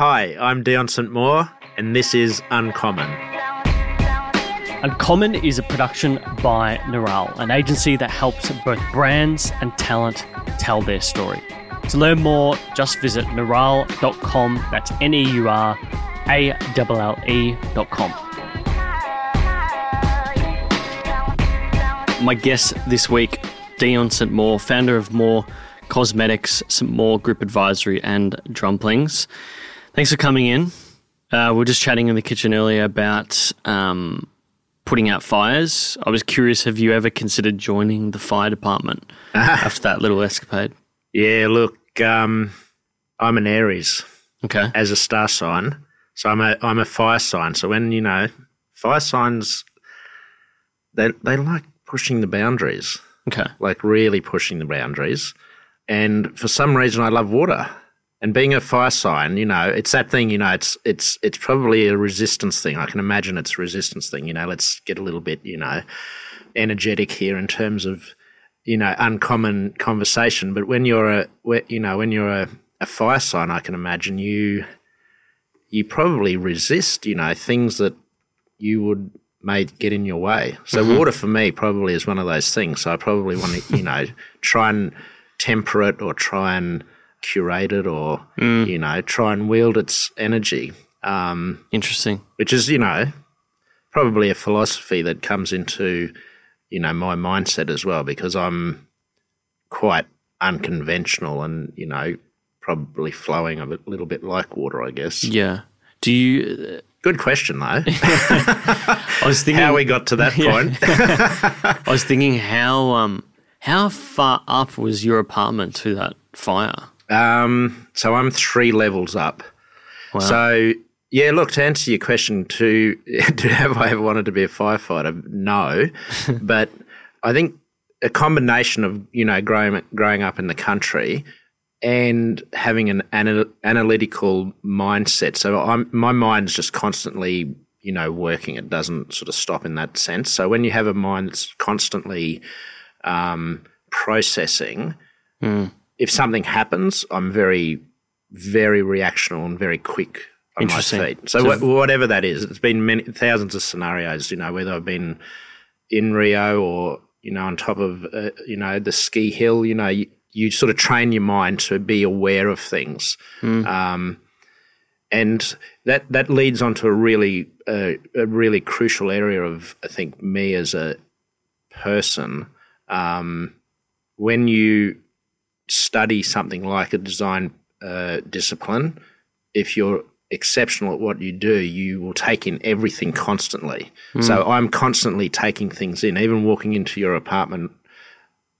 Hi, I'm Dion St. Moore, and this is Uncommon. Uncommon is a production by Neural, an agency that helps both brands and talent tell their story. To learn more, just visit neural.com. That's N E U R A L L E.com. My guest this week, Dion St. Moore, founder of MOR Cosmetics, St. Moore Group Advisory, and Drumplings. Thanks for coming in. Uh, we are just chatting in the kitchen earlier about um, putting out fires. I was curious, have you ever considered joining the fire department after that little escapade? Yeah, look, um, I'm an Aries. Okay. As a star sign. So I'm a I'm a fire sign. So when, you know, fire signs they they like pushing the boundaries. Okay. Like really pushing the boundaries. And for some reason, I love water. And being a fire sign, you know, it's that thing. You know, it's it's it's probably a resistance thing. I can imagine it's a resistance thing. You know, let's get a little bit, you know, energetic here in terms of, you know, uncommon conversation. But when you're a, you know, when you're a, a fire sign, I can imagine you, you probably resist, you know, things that you would may get in your way. So mm-hmm. water for me probably is one of those things. So I probably want to, you know, try and temper it or try and curate it or, mm. you know, try and wield its energy. Um, Interesting. Which is, you know, probably a philosophy that comes into, you know, my mindset as well because I'm quite unconventional and, you know, probably flowing a little bit like water, I guess. Yeah. Do you Good question, though. I was thinking how we got to that point. I was thinking how um, how far up was your apartment to that fire? Um, so I'm three levels up. Wow. So yeah, look to answer your question, to have I ever wanted to be a firefighter? No, but I think a combination of you know growing growing up in the country and having an analytical mindset. So I'm, my mind's just constantly, you know, working. It doesn't sort of stop in that sense. So when you have a mind that's constantly um, processing, mm. If something happens, I'm very, very reactional and very quick on my feet. So, so wh- whatever that is, it's been many thousands of scenarios. You know, whether I've been in Rio or you know on top of uh, you know the ski hill. You know. You, you sort of train your mind to be aware of things. Mm. Um, and that that leads on to a really uh, a really crucial area of I think me as a person. Um, when you study something like a design uh, discipline, if you're exceptional at what you do, you will take in everything constantly. Mm. So I'm constantly taking things in, even walking into your apartment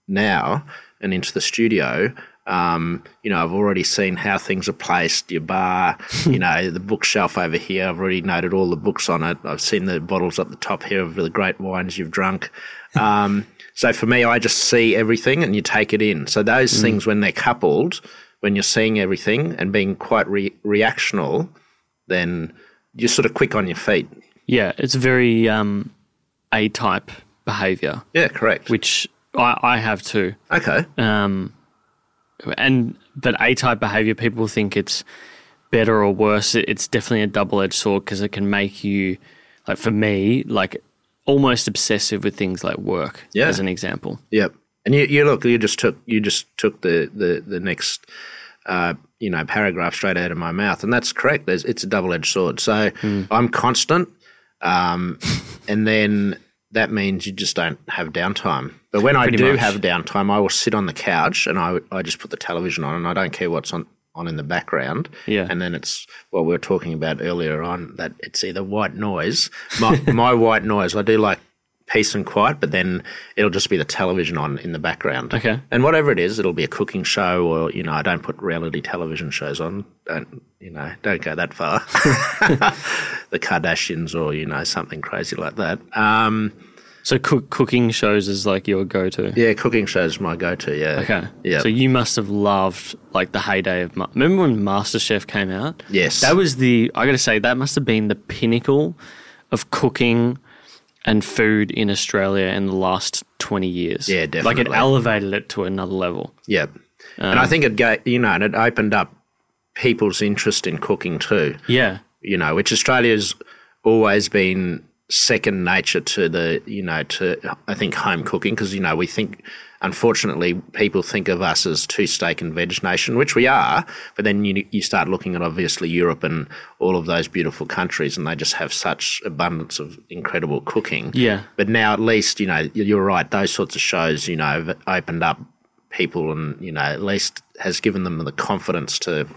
now and into the studio, um, you know, I've already seen how things are placed, your bar, you know, the bookshelf over here. I've already noted all the books on it. I've seen the bottles up the top here of the great wines you've drunk. Um, so for me, I just see everything and you take it in. So those mm. things, when they're coupled, when you're seeing everything and being quite re- reactional, then you're sort of quick on your feet. Yeah, it's very um, A type behavior. Yeah, correct. Which I, I have too. Okay. Um, and but A type behavior, people think it's better or worse. It's definitely a double edged sword because it can make you, like for me, like almost obsessive with things like work. Yeah. As an example. Yep. And you, you look, you just took you just took the the the next. Uh, you know, paragraph straight out of my mouth, and that's correct. There's, it's a double-edged sword. So mm. I'm constant, um, and then that means you just don't have downtime. But when Pretty I do much. have downtime, I will sit on the couch and I, I just put the television on and I don't care what's on, on in the background. Yeah. And then it's what we were talking about earlier on that it's either white noise. My, my white noise, I do like peace and quiet, but then it'll just be the television on in the background. Okay. And whatever it is, it'll be a cooking show or, you know, I don't put reality television shows on. Don't, you know, don't go that far. the Kardashians or, you know, something crazy like that. Um, so cook, cooking shows is like your go-to. Yeah, cooking shows my go-to. Yeah. Okay. Yeah. So you must have loved like the heyday of. Remember when MasterChef came out? Yes. That was the. I got to say that must have been the pinnacle of cooking and food in Australia in the last twenty years. Yeah, definitely. Like it elevated it to another level. Yeah. Um, and I think it gave you know, and it opened up people's interest in cooking too. Yeah. You know, which Australia's always been second nature to the you know to I think home cooking because you know we think unfortunately people think of us as two steak and veg nation which we are but then you you start looking at obviously Europe and all of those beautiful countries and they just have such abundance of incredible cooking Yeah. but now at least you know you're right those sorts of shows you know have opened up people and you know at least has given them the confidence to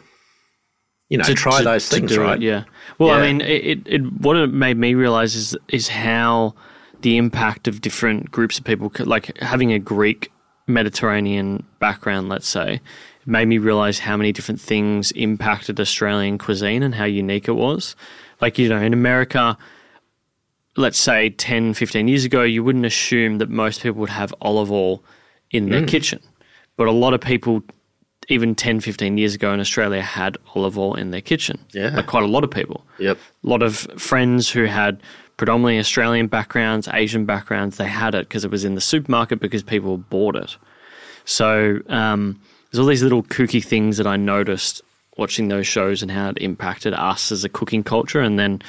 you know to try to- those to things do it, right yeah. Well, I mean, it, it, what it made me realize is is how the impact of different groups of people, like having a Greek Mediterranean background, let's say, made me realize how many different things impacted Australian cuisine and how unique it was. Like, you know, in America, let's say 10, 15 years ago, you wouldn't assume that most people would have olive oil in Mm. their kitchen. But a lot of people, even 10, 15 years ago in Australia, had olive oil in their kitchen. Yeah. Like quite a lot of people. yep A lot of friends who had predominantly Australian backgrounds, Asian backgrounds, they had it because it was in the supermarket because people bought it. So um, there's all these little kooky things that I noticed watching those shows and how it impacted us as a cooking culture. And then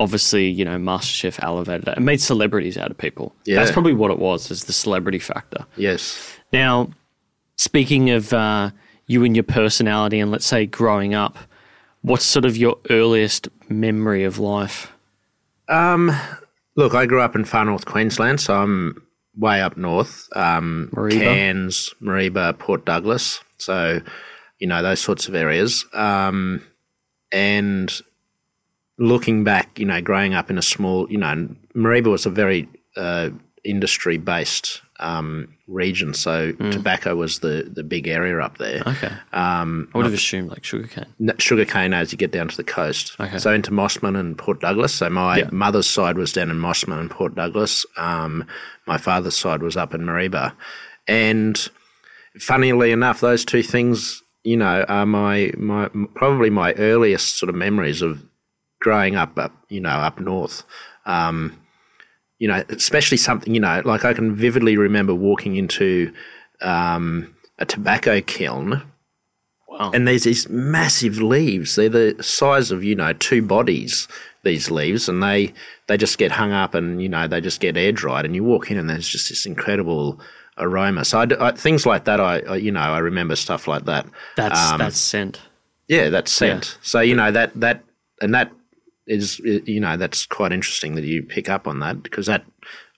obviously, you know, MasterChef elevated it and made celebrities out of people. Yeah. That's probably what it was, is the celebrity factor. yes Now, speaking of uh, you and your personality, and let's say growing up, what's sort of your earliest memory of life? Look, I grew up in far north Queensland, so I'm way up north. Um, Mareeba. Cairns, Mareeba, Port Douglas. So, you know, those sorts of areas. Um, and looking back, you know, growing up in a small, you know, Mareeba was a very uh, industry based um, region. So tobacco was the, the big area up there. Okay. Um, I would have assumed like sugarcane. n- sugarcane as you get down to the coast. Okay. So into Mossman and Port Douglas. So my Yeah. mother's side was down in Mossman and Port Douglas. Um, my father's side was up in Mareeba. And funnily enough, those two things, you know, are my, my probably my earliest sort of memories of growing up, up you know, up north. Um, you know, especially something, you know, like I can vividly remember walking into um, a tobacco kiln Wow. and there's these massive leaves. They're the size of you know two bodies. These leaves, and they they just get hung up, and you know they just get air dried. And you walk in, and there's just this incredible aroma. So I I things like that, I, I you know I remember stuff like that. that's um, that's scent. Yeah, that's scent. So you know that that and that is you know that's quite interesting that you pick up on that because that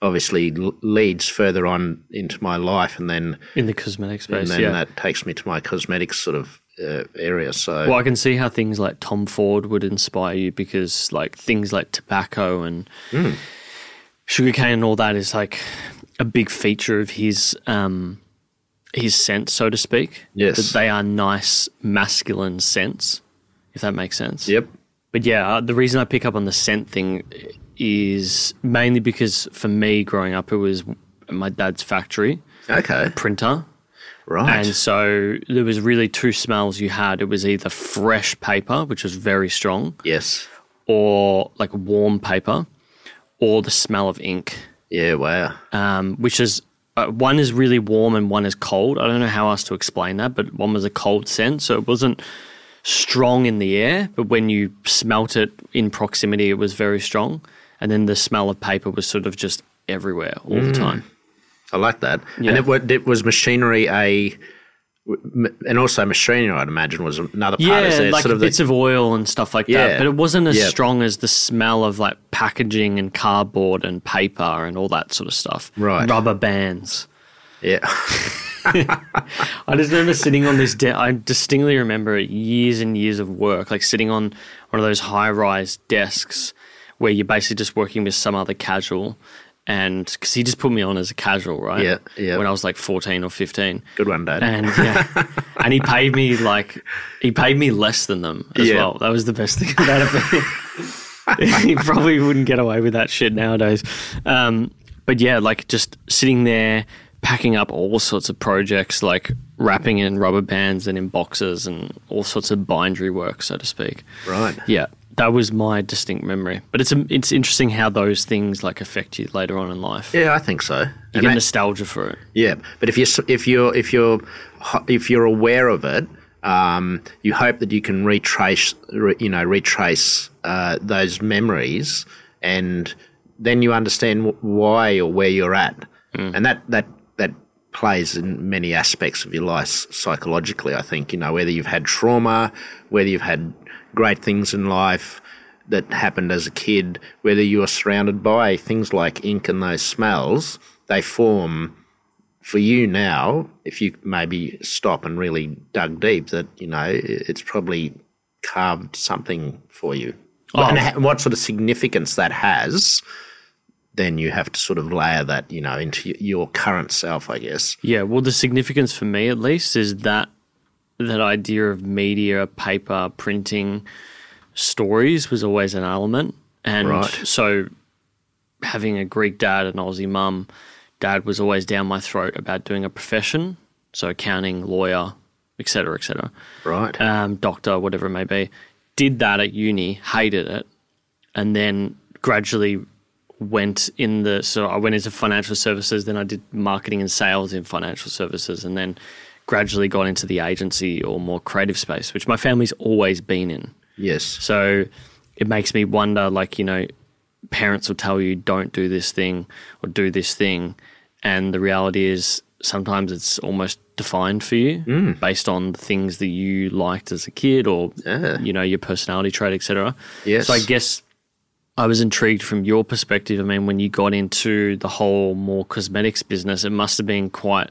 obviously l- leads further on into my life, and then In the cosmetic and then yeah. that takes me to my cosmetics sort of uh, area. So well, I can see how things like Tom Ford would inspire you because, like, things like tobacco and Hmm. sugarcane and all that is like a big feature of his um, his scent, so to speak. Yes. that they are nice masculine scents, if that makes sense. yep. But yeah, uh, the reason I pick up on the scent thing is mainly because for me growing up, it was my dad's factory Okay. printer. Right. And so there was really two smells you had. It was either fresh paper, which was very strong, yes. or like warm paper, or the smell of ink, Yeah. Wow. um, which is uh, one is really warm and one is cold. I don't know how else to explain that, but one was a cold scent, so it wasn't strong in the air, but when you smelt it in proximity, it was very strong. And then the smell of paper was sort of just everywhere all the mm. time. I like that. Yeah. And it, it was machinery a, and also machinery. I'd imagine was another part. Yeah, there like sort of the- bits of oil and stuff like Yeah. that. But it wasn't as Yep. strong as the smell of like packaging and cardboard and paper and all that sort of stuff. Right. Rubber bands. Yeah. I just remember sitting on this. De- I distinctly remember years and years of work, like sitting on one of those high-rise desks where you're basically just working with some other casual. And because he just put me on as a casual, right? Yeah, yeah. When I was like 14 or 15. Good one, Dad. and yeah, and he paid me like he paid me less than them as Yeah. well. That was the best thing about it. he probably wouldn't get away with that shit nowadays. Um, but yeah, like just sitting there packing up all sorts of projects, like wrapping in rubber bands and in boxes and all sorts of bindery work, so to speak. right. Yeah, that was my distinct memory. But it's it's interesting how those things like affect you later on in life. Yeah, I think so. You And get that- nostalgia for it. yeah, but if you if you're if you're if you're aware of it Um, you hope that you can retrace, re, you know, retrace uh, those memories, and then you understand why or where you're at, mm. and that that that plays in many aspects of your life psychologically. I think you know whether you've had trauma, whether you've had great things in life that happened as a kid, whether you are surrounded by things like ink and those smells, they form for you now, if you maybe stop and really dug deep, that you know it's probably carved something for you. Oh. And what sort of significance that has, then you have to sort of layer that, you know, into your current self, I guess. Yeah. Well, the significance for me, at least, is that that idea of media, paper, printing, stories was always an element, and right. so having a Greek dad and Aussie mum dad was always down my throat about doing a profession, so accounting, lawyer, etc., etc. Right. Um, doctor, whatever it may be. Did that at uni, hated it, and then gradually went in the so I went into financial services, then I did marketing and sales in financial services, and then gradually got into the agency or more creative space, which my family's always been in. Yes. So it makes me wonder, like you know, parents will tell you don't do this thing or do this thing, and the reality is sometimes it's almost defined for you mm. based on the things that you liked as a kid or yeah. you know your personality trait etc yes so i guess i was intrigued from your perspective i mean when you got into the whole more cosmetics business it must have been quite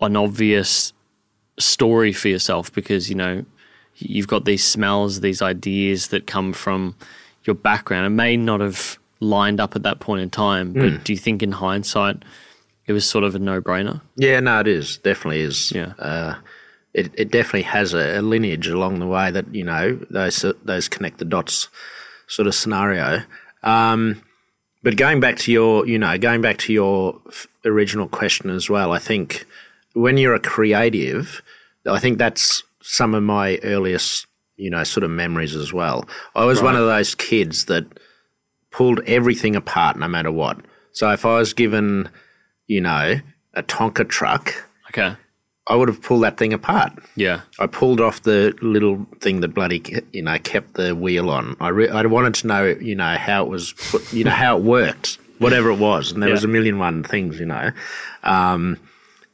an obvious story for yourself because you know you've got these smells these ideas that come from your background it may not have lined up at that point in time but mm. do you think in hindsight it was sort of a no brainer. Yeah, no, it is definitely is. Yeah. Uh, it, it definitely has a, a, lineage along the way that you know those those connect the dots sort of scenario. Um, but going back to your, you know, going back to your original question as well, I think when you're a creative, I think that's some of my earliest, you know, sort of memories as well. I was right. one of those kids that pulled everything apart no matter what. So if I was given you know, a Tonka truck, okay, I would have pulled that thing apart. Yeah, I pulled off the little thing that bloody you know kept the wheel on. I re- I wanted to know you know how it was put, you know how it worked, whatever it was, and there yeah. was a million one things you know um,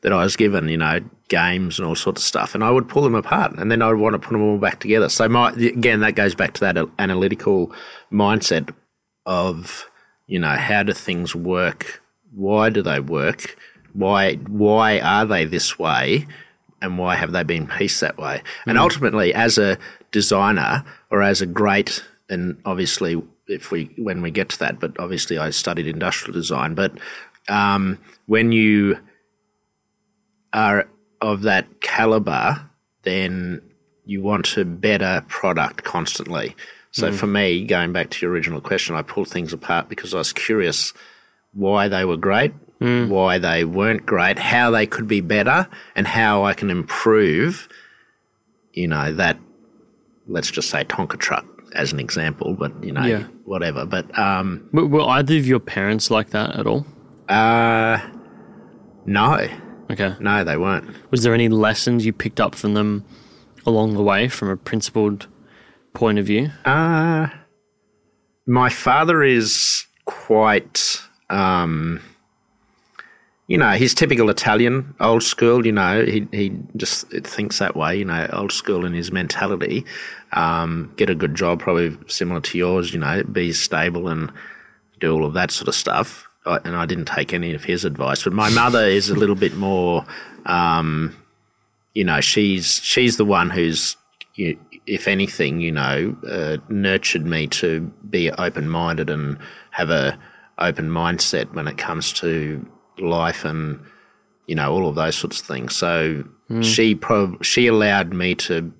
that I was given you know games and all sorts of stuff, and I would pull them apart, and then I would want to put them all back together. So my again that goes back to that analytical mindset of you know how do things work why do they work? Why why are they this way? And why have they been pieced that way? Mm. And ultimately, as a designer or as a great, and obviously, if we when we get to that, but obviously, I studied industrial design. But um, when you are of that caliber, then you want a better product constantly. So mm. for me, going back to your original question, I pulled things apart because I was curious why they were great, mm. why they weren't great, how they could be better, and how I can improve, you know, that, let's just say Tonka truck as an example, but, you know, yeah. whatever. But, um, were, were either of your parents like that at all? Uh, no. Okay. No, they weren't. Was there any lessons you picked up from them along the way from a principled point of view? Uh, my father is quite um, you know, he's typical Italian, old school. You know, he he just thinks that way. You know, old school in his mentality. Um, get a good job, probably similar to yours. You know, be stable and do all of that sort of stuff. I, and I didn't take any of his advice. But my mother is a little bit more. Um, you know, she's she's the one who's, you, if anything, you know, uh, nurtured me to be open minded and have a open mindset when it comes to life and you know all of those sorts of things. So mm. she prob- she allowed me to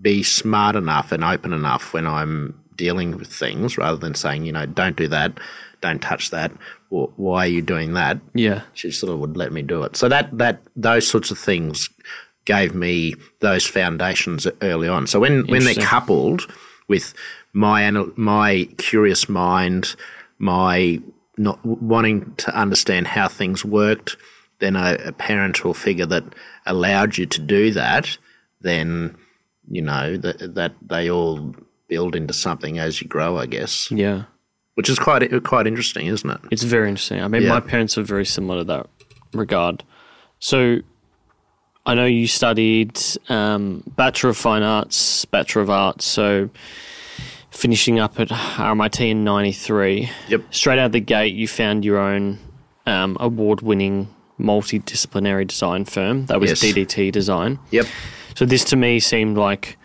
be smart enough and open enough when I'm dealing with things, rather than saying you know don't do that, don't touch that. Or, why are you doing that? Yeah, she sort of would let me do it. So that that those sorts of things gave me those foundations early on. So when when they're coupled with my my curious mind my not wanting to understand how things worked, then a, a parental figure that allowed you to do that, then you know that that they all build into something as you grow, I guess. Yeah. Which is quite quite interesting, isn't it? It's very interesting. I mean, Yeah. my parents are very similar to that regard. So, I know you studied um, Bachelor of Fine Arts, Bachelor of Arts. So, finishing up at RMIT in '93. Yep. Straight out of the gate, you found your own um, award-winning multidisciplinary design firm. That was Yes. DDT Design. Yep. So this to me seemed like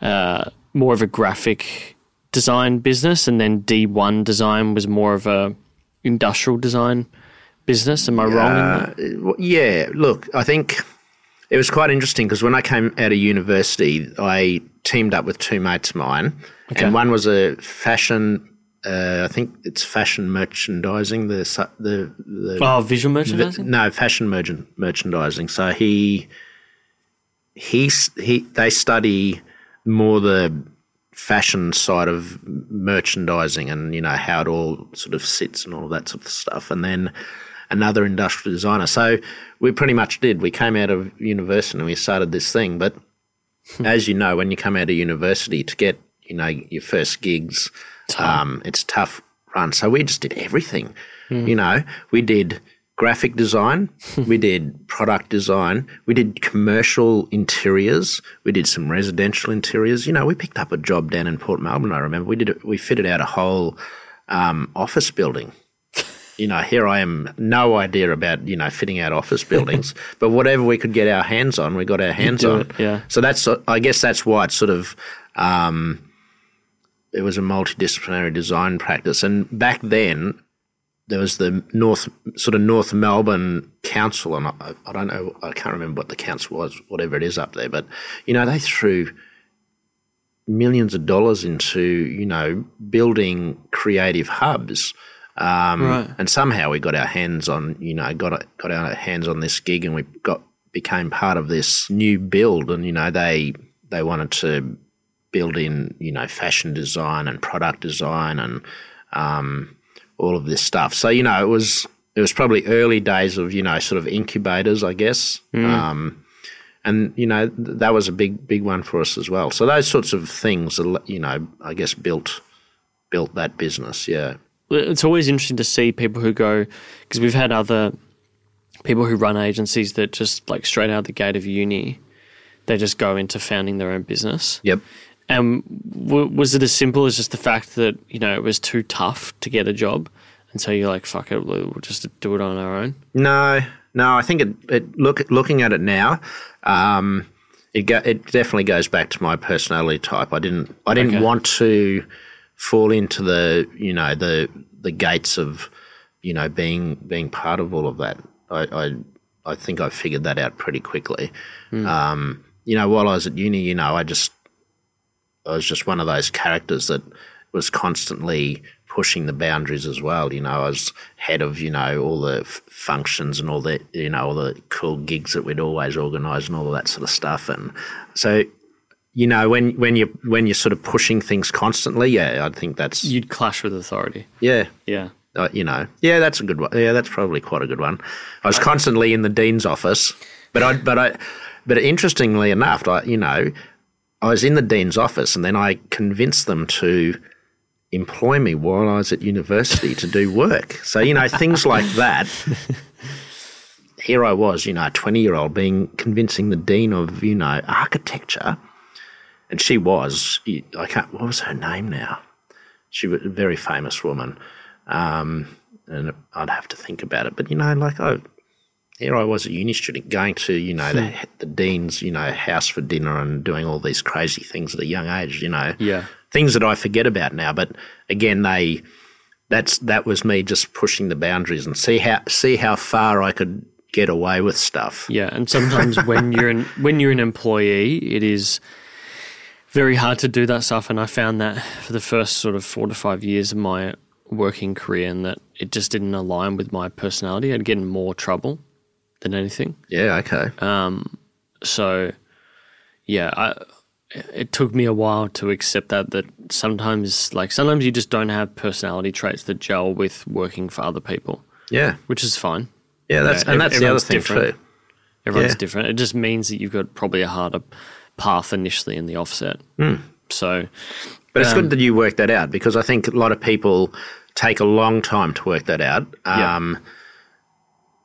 uh, more of a graphic design business, and then D1 Design was more of a industrial design business. Am I wrong in that? Uh, well, yeah, look, I think it was quite interesting because when I came out of university, I teamed up with two mates of mine, Okay. and one was a fashion. Uh, I think it's fashion merchandising. The the, the Oh, visual merchandising. no fashion merchant, merchandising. So he he he they study more the fashion side of merchandising and you know how it all sort of sits and all that sort of stuff. And then another industrial designer. So we pretty much did. We came out of university and we started this thing. But as you know, when you come out of university to get you know your first gigs, um, it's a tough run. So we just did everything. You know, we did graphic design, we did product design, we did commercial interiors, we did some residential interiors. You know, we picked up a job down in Port Melbourne. I remember we did we fitted out a whole um, office building. You know, here I am, no idea about you know fitting out office buildings, but whatever we could get our hands on, we got our hands on. it, yeah. So that's I guess that's why it's sort of um, it was a multidisciplinary design practice, and back then there was the North sort of North Melbourne Council, and I, I don't know, I can't remember what the council was, whatever it is up there, but you know they threw millions of dollars into you know building creative hubs. Um, Right. And somehow we got our hands on, you know, got got our hands on this gig, and we got became part of this new build. And you know, they they wanted to build in, you know, fashion design and product design and um, all of this stuff. So you know, it was it was probably early days of you know sort of incubators, I guess. Um, and you know th- that was a big big one for us as well. So those sorts of things, you know, I guess built built that business. Yeah. It's always interesting to see people who go because we've had other people who run agencies that just like straight out the gate of uni, they just go into founding their own business. Yep. And w- was it as simple as just the fact that you know it was too tough to get a job, and so you're like, "Fuck it, we'll just do it on our own." No, no. I think it. it look looking at it now, um, it go, it definitely goes back to my personality type. I didn't. I didn't Okay. want to fall into the you know the the gates of you know being being part of all of that. I I, I think I figured that out pretty quickly. Um, you know, while I was at uni, you know, I just I was just one of those characters that was constantly pushing the boundaries as well. You know, I was head of you know all the f- functions and all the you know all the cool gigs that we'd always organise and all of that sort of stuff. And so, you know, when when you when you're sort of pushing things constantly, yeah, I think that's You'd clash with authority. yeah. Yeah. Uh, you know, yeah, that's a good one. Yeah, that's probably quite a good one. I was constantly in the dean's office, but I, but I, but interestingly enough, I, you know, I was in the dean's office, and then I convinced them to employ me while I was at university to do work. So you know, things like that. Here I was, you know, a twenty-year-old being convincing the dean of you know architecture, and she was. I can't. What was her name now? She was a very famous woman um, and I'd have to think about it. But you know, like oh, here I was a uni student going to you know the, the dean's you know house for dinner and doing all these crazy things at a young age. You know, Yeah. things that I forget about now. But again, they that's that was me just pushing the boundaries and see how see how far I could get away with stuff. Yeah, and sometimes when you're an when you're an employee, it is very hard to do that stuff. And I found that for the first sort of four to five years of my working career, and that it just didn't align with my personality. I'd get in more trouble than anything. Yeah. Okay. Um. So, yeah, I, it took me a while to accept that. That sometimes, like sometimes, you just don't have personality traits that gel with working for other people, yeah. which is fine. Yeah. That's Yeah, and that's the other thing different. too. Everyone's Yeah. different. It just means that you've got probably a harder path initially in the offset. So, But it's Um, good that you worked that out because I think a lot of people take a long time to work that out. Yeah. Um,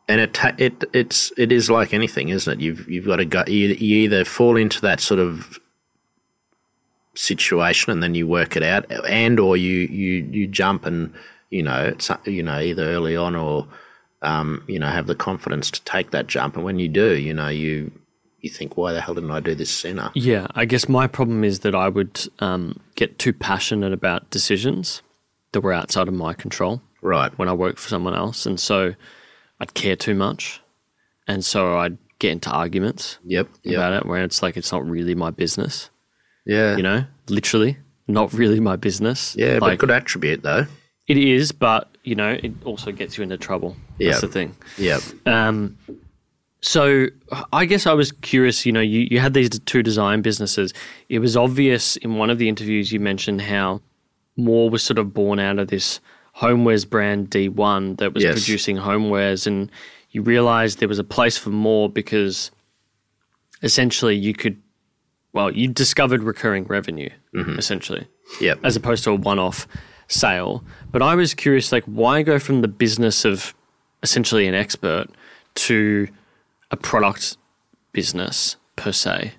and it ta- it it's it is like anything, isn't it? You've you've got to go. You, you either fall into that sort of situation and then you work it out, and or you you you jump and you know it's, you know either early on or um, you know have the confidence to take that jump. And when you do, you know you you think, why the hell didn't I do this sooner? yeah, I guess my problem is that I would um, get too passionate about decisions that were outside of my control. Right. when I worked for someone else, and so I'd care too much, and so I'd get into arguments Yep. Yep. about it, where it's like it's not really my business, Yeah. you know, literally not really my business. Yeah, but like good attribute though. it is, but you know, it also gets you into trouble. Yeah. That's the thing. Yeah. Um, so I guess I was curious. You know, you, you had these two design businesses. It was obvious in one of the interviews you mentioned how more was sort of born out of this homewares brand D1 that was Yes. producing homewares, and you realized there was a place for more because essentially you could, well, you discovered recurring revenue mm-hmm. essentially Yep. as opposed to a one-off sale. But I was curious, like, why go from the business of essentially an expert to a product business per se?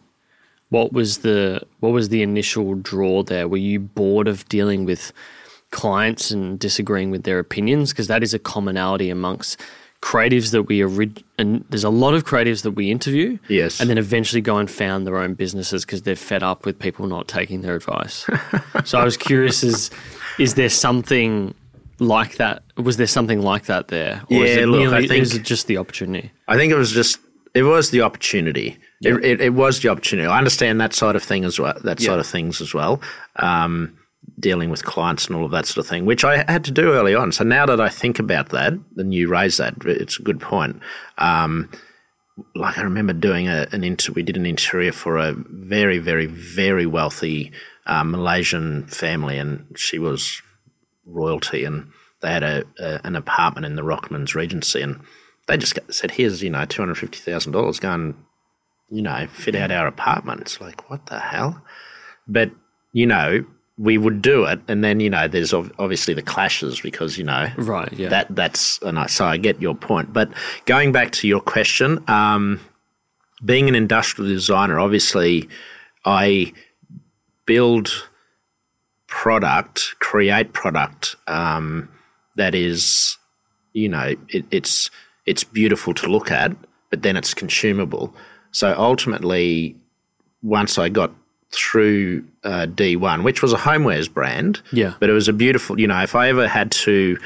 What was the what was the initial draw there? Were you bored of dealing with clients and disagreeing with their opinions? Because that is a commonality amongst creatives that we orig- and there's a lot of creatives that we interview Yes. and then eventually go and found their own businesses because they're fed up with people not taking their advice. so I was curious: is is there something like that? Was there something like that there? Or is Yeah, it look, merely- I think- is it just the opportunity? I think it was just it was the opportunity. It, it, it was the opportunity. I understand that side of thing as well. That side of things as well. Um, dealing with clients and all of that sort of thing, which I had to do early on. So now that I think about that, then you raise that, it's a good point. Um, like I remember doing a, an inter, we did an interior for a very, very, very wealthy um, Malaysian family, and she was royalty, and they had a, a an apartment in the Rockman's Regency, and they just got, said, "Here's you know two hundred fifty thousand dollars, go and you know fit out our apartment." It's like what the hell? But you know we would do it, and then you know there's ov- obviously the clashes because you know Right. Yeah. that that's and I, so I get your point. But going back to your question, um, being an industrial designer, obviously, I build product, create product um, that is, you know, it, it's it's beautiful to look at, but then it's consumable. So ultimately, once I got through uh, D1, which was a homewares brand, Yeah. but it was a beautiful, you know, if I ever had to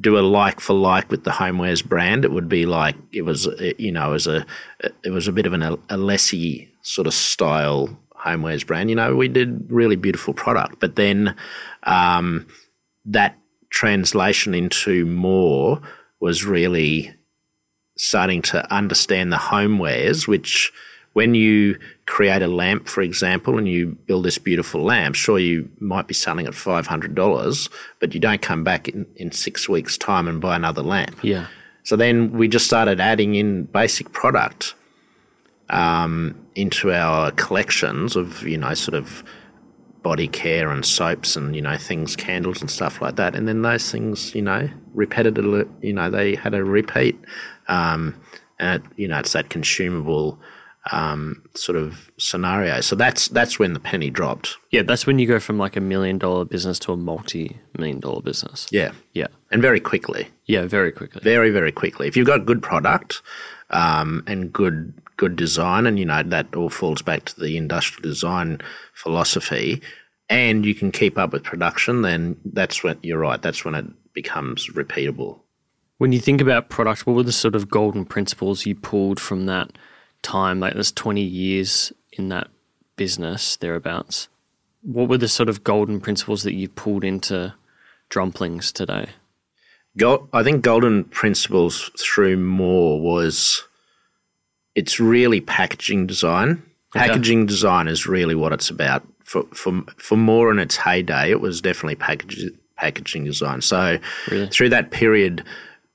do a like for like with the homewares brand, it would be like it was, you know, it was a it was a bit of an Alessi sort of style homewares brand. You know, we did really beautiful product, but then um, that translation into more was really starting to understand the homewares, which when you create a lamp, for example, and you build this beautiful lamp, sure, you might be selling at $500, but you don't come back in, in six weeks' time and buy another lamp. yeah. So then we just started adding in basic product um, into our collections of, you know, sort of body care and soaps and, you know, things, candles and stuff like that. And then those things, you know, repetitively, you know, they had a repeat. Um, and, it, you know, it's that consumable um, sort of scenario. So that's that's when the penny dropped. Yeah. That's when you go from like a million dollar business to a multi million dollar business. Yeah. Yeah. And very quickly. Yeah. Very quickly. very very quickly. If you've got good product um, and good good design, and you know that all falls back to the industrial design philosophy, and you can keep up with production, then that's when you're right. That's when it becomes repeatable. When you think about product, what were the sort of golden principles you pulled from that time? Like there's 20 years in that business, thereabouts. What were the sort of golden principles that you pulled into Drumplings today? Go- I think golden principles through more was it's really packaging design. Okay. Packaging design is really what it's about. For for for more in its heyday, it was definitely package, packaging design. So Really? through that period,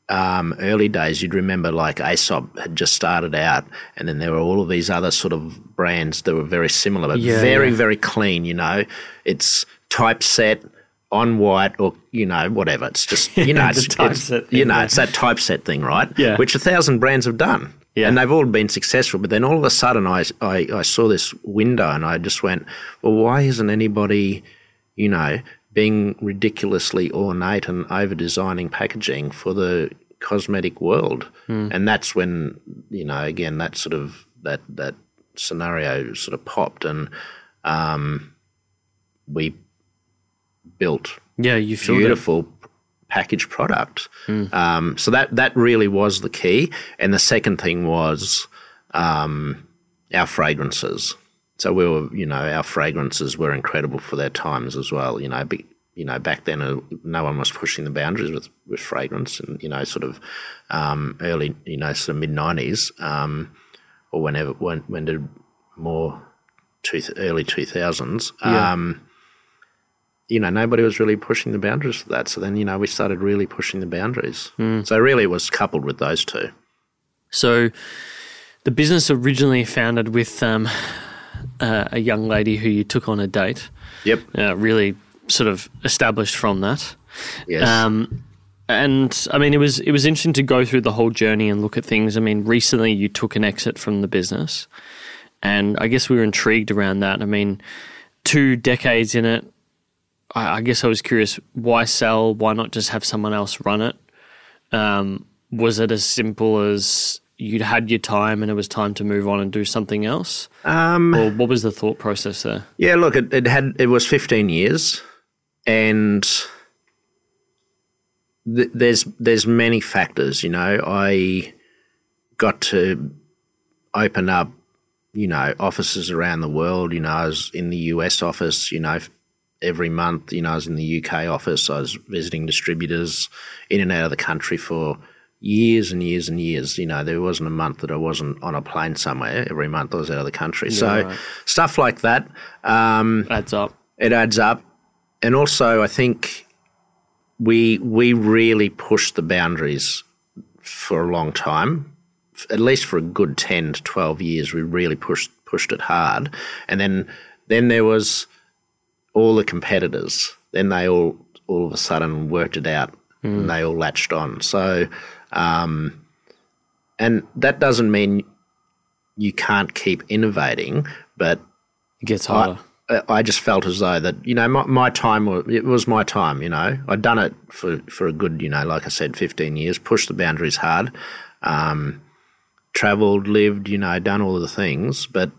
um, early days, you'd remember like Aesop had just started out, and then there were all of these other sort of brands that were very similar, but Yeah, very, very clean. You know, it's typeset on white or you know whatever. It's just you know it's, it's you know yeah. it's that typeset thing, right? Yeah. Which a thousand brands have done. Yeah. And they've all been successful, but then all of a sudden, I, I I saw this window, and I just went, "Well, why isn't anybody, you know, being ridiculously ornate and over designing packaging for the cosmetic world. And that's when, you know, again, that sort of that that scenario sort of popped and um, we built Yeah, you feel it. Packaged product. Um, so that that really was the key. And the second thing was um, our fragrances. So we were, you know, our fragrances were incredible for their times as well. You know, be, you know, back then uh, no one was pushing the boundaries with, with fragrance, and you know, sort of um, early, you know, sort of mid nineties, um, or whenever when when did more two, early two thousands. Yeah. You know, nobody was really pushing the boundaries for that. So then, you know, we started really pushing the boundaries. So really, it was coupled with those two. So, the business originally founded with um, uh, a young lady who you took on a date. Yep. Uh, really, sort of established from that. Yes. Um, and I mean, it was it was interesting to go through the whole journey and look at things. I mean, recently you took an exit from the business, and I guess we were intrigued around that. I mean, two decades in it. I, I guess I was curious why sell? Why not just have someone else run it? Um, was it as simple as you'd had your time and it was time to move on and do something else, um, or what was the thought process there? Yeah, look, it, it had it was 15 years, and th- there's there's many factors. You know, I got to open up, you know, offices around the world. You know, I was in the US office. You know, every month. You know, I was in the UK office. I was visiting distributors in and out of the country for years and years and years. You know, there wasn't a month that I wasn't on a plane somewhere. Every month I was out of the country. so right. stuff like that. Um, Adds up. it adds up. And also, I think we we really pushed the boundaries for a long time, at least for a good ten to twelve years. We really pushed pushed it hard, and then then there was all the competitors. Then they all all of a sudden worked it out, and they all latched on. So, um, and that doesn't mean you can't keep innovating, but It gets harder. I, I just felt as though that you know my, my time was it was my time. You know, I'd done it for for a good you know like I said, fifteen years. Pushed the boundaries hard, um, travelled, lived, you know, done all of the things, but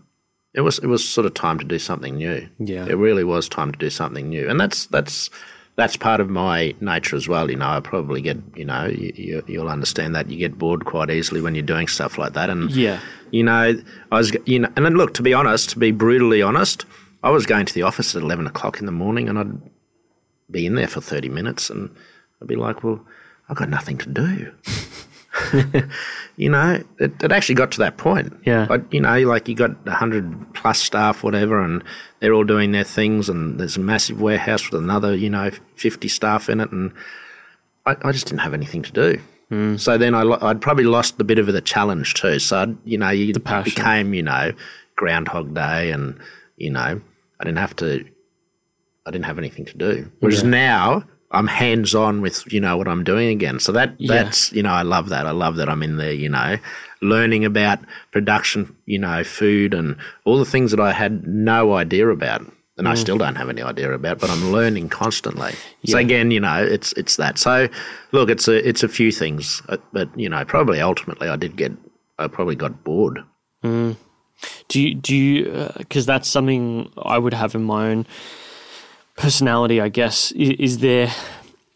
it was it was sort of time to do something new. Yeah. it really was time to do something new, and that's that's. That's part of my nature as well. You know, I probably get, you know, you, you, you'll understand that you get bored quite easily when you're doing stuff like that. And yeah. you know, I was, you know, and then look, to be honest, to be brutally honest, I was going to the office at 11 o'clock in the morning and I'd be in there for 30 minutes and I'd be like, well, I've got nothing to do. you know, it, it actually got to that point. Yeah. But, you know, like you got 100 plus staff, whatever, and they're all doing their things and there's a massive warehouse with another, you know, 50 staff in it. And I, I just didn't have anything to do. Hmm. So then I, lo- I'd probably lost a bit of the challenge too. So, I'd, you know, you became, you know, Groundhog Day and, you know, I didn't have to, I didn't have anything to do. Whereas Yeah. now I'm hands on with, you know, what I'm doing again. So that, Yeah. that's, you know, I love that. I love that I'm in there, you know, learning about production, you know, food and all the things that I had no idea about. And Mm. I still don't have any idea about, but I'm learning constantly. So again, you know, it's it's that. So look, it's a it's a few things, uh, but you know, probably ultimately, I did get, I probably got bored. Do you do you because that's something I would have in my own personality, I guess. Is, is there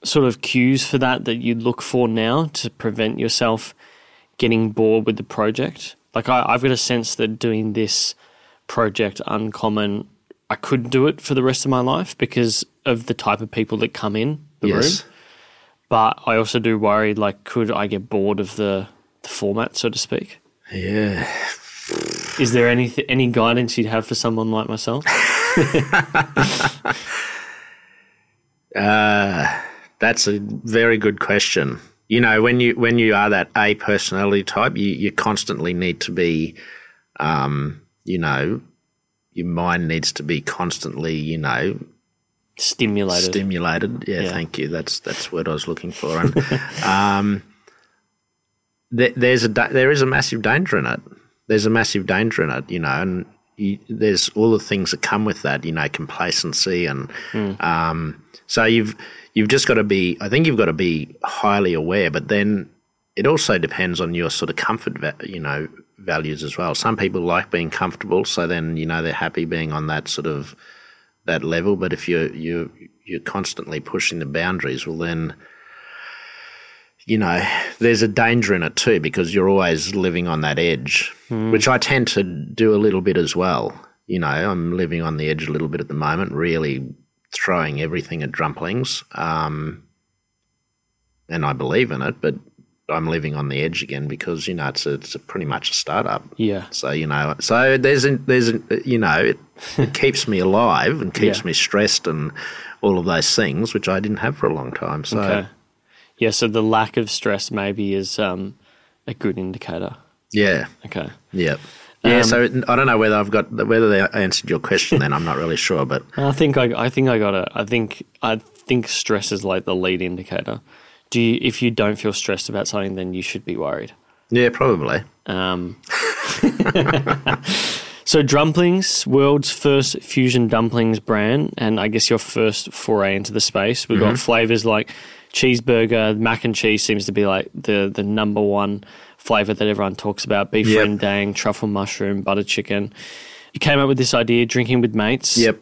sort of cues for that that you look for now to prevent yourself getting bored with the project? Like I, I've got a sense that doing this project uncommon, I could do it for the rest of my life because of the type of people that come in the yes. room. But I also do worry, like, could I get bored of the, the format, so to speak? Yeah. Is there any any guidance you'd have for someone like myself? Uh, that's a very good question. you know when you when you are that A personality type, you you constantly need to be, um, you know, your mind needs to be constantly, you know, Stimulated. stimulated. Yeah, Yeah. thank you. That's that's what I was looking for. And um, there, there's a da- there is a massive danger in it. There's a massive danger in it, you know, and you, there's all the things that come with that, you know, complacency and um, so you've you've just got to be. I think you've got to be highly aware, but then it also depends on your sort of comfort, va- you know, values as well. Some people like being comfortable, so then you know they're happy being on that sort of that level. But if you're you you're constantly pushing the boundaries, well then you know there's a danger in it too because you're always living on that edge, which I tend to do a little bit as well. You know, I'm living on the edge a little bit at the moment, really throwing everything at Drumplings, um, and I believe in it, but. I'm living on the edge again because you know it's a, it's a pretty much a startup. Yeah. So you know, so there's a, there's a, you know, it, it keeps me alive and keeps Yeah. me stressed and all of those things, which I didn't have for a long time. So Okay. Yeah, so the lack of stress maybe is um, a good indicator. yeah, Okay. yeah, yeah. Um, so I don't know whether I've got whether they answered your question. Then I'm not really sure, but I think I, I think I got it. I think I think stress is like the lead indicator. Do you, if you don't feel stressed about something, then you should be worried. yeah, probably. Um, so Drumplings, world's first fusion dumplings brand, and I guess your first foray into the space. We've got flavors like cheeseburger, mac and cheese seems to be like the the number one flavor that everyone talks about. Beef Yep. rendang, truffle mushroom, butter chicken. You came up with this idea drinking with mates. Yep.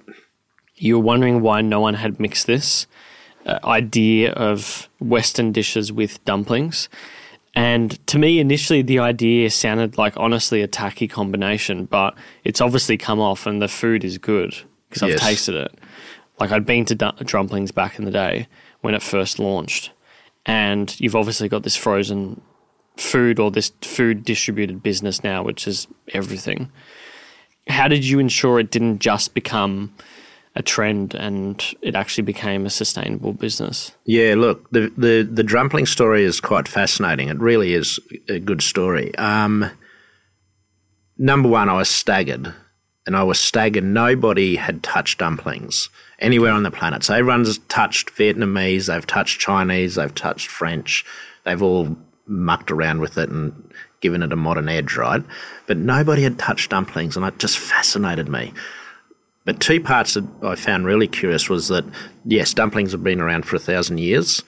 You were wondering why no one had mixed this uh, idea of Western dishes with dumplings. And to me, initially, the idea sounded like honestly a tacky combination, but it's obviously come off and the food is good because I've Yes. tasted it. Like I'd been to du- Drumplings back in the day when it first launched, and you've obviously got this frozen food or this food distributed business now, which is everything. How did you ensure it didn't just become a trend and it actually became a sustainable business? Yeah, look, the, the, the Drumpling story is quite fascinating. It really is a good story. Um, number one, I was staggered. And I was staggered. Nobody had touched dumplings anywhere on the planet. So everyone's touched Vietnamese, they've touched Chinese, they've touched French. They've all mucked around with it and given it a modern edge, right? But nobody had touched dumplings, and it just fascinated me. But two parts that I found really curious was that yes, dumplings have been around for a thousand years,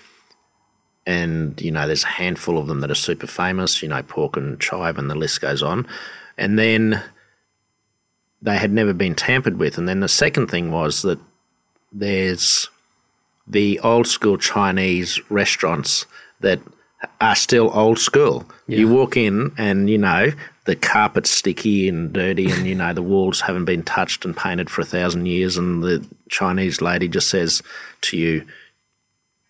and you know there's a handful of them that are super famous. You know, pork and chive, and the list goes on. And then they had never been tampered with. And then the second thing was that there's the old school Chinese restaurants that are still old school. You walk in and you know the carpet's sticky and dirty, and you know the walls haven't been touched and painted for a thousand years, and the Chinese lady just says to you,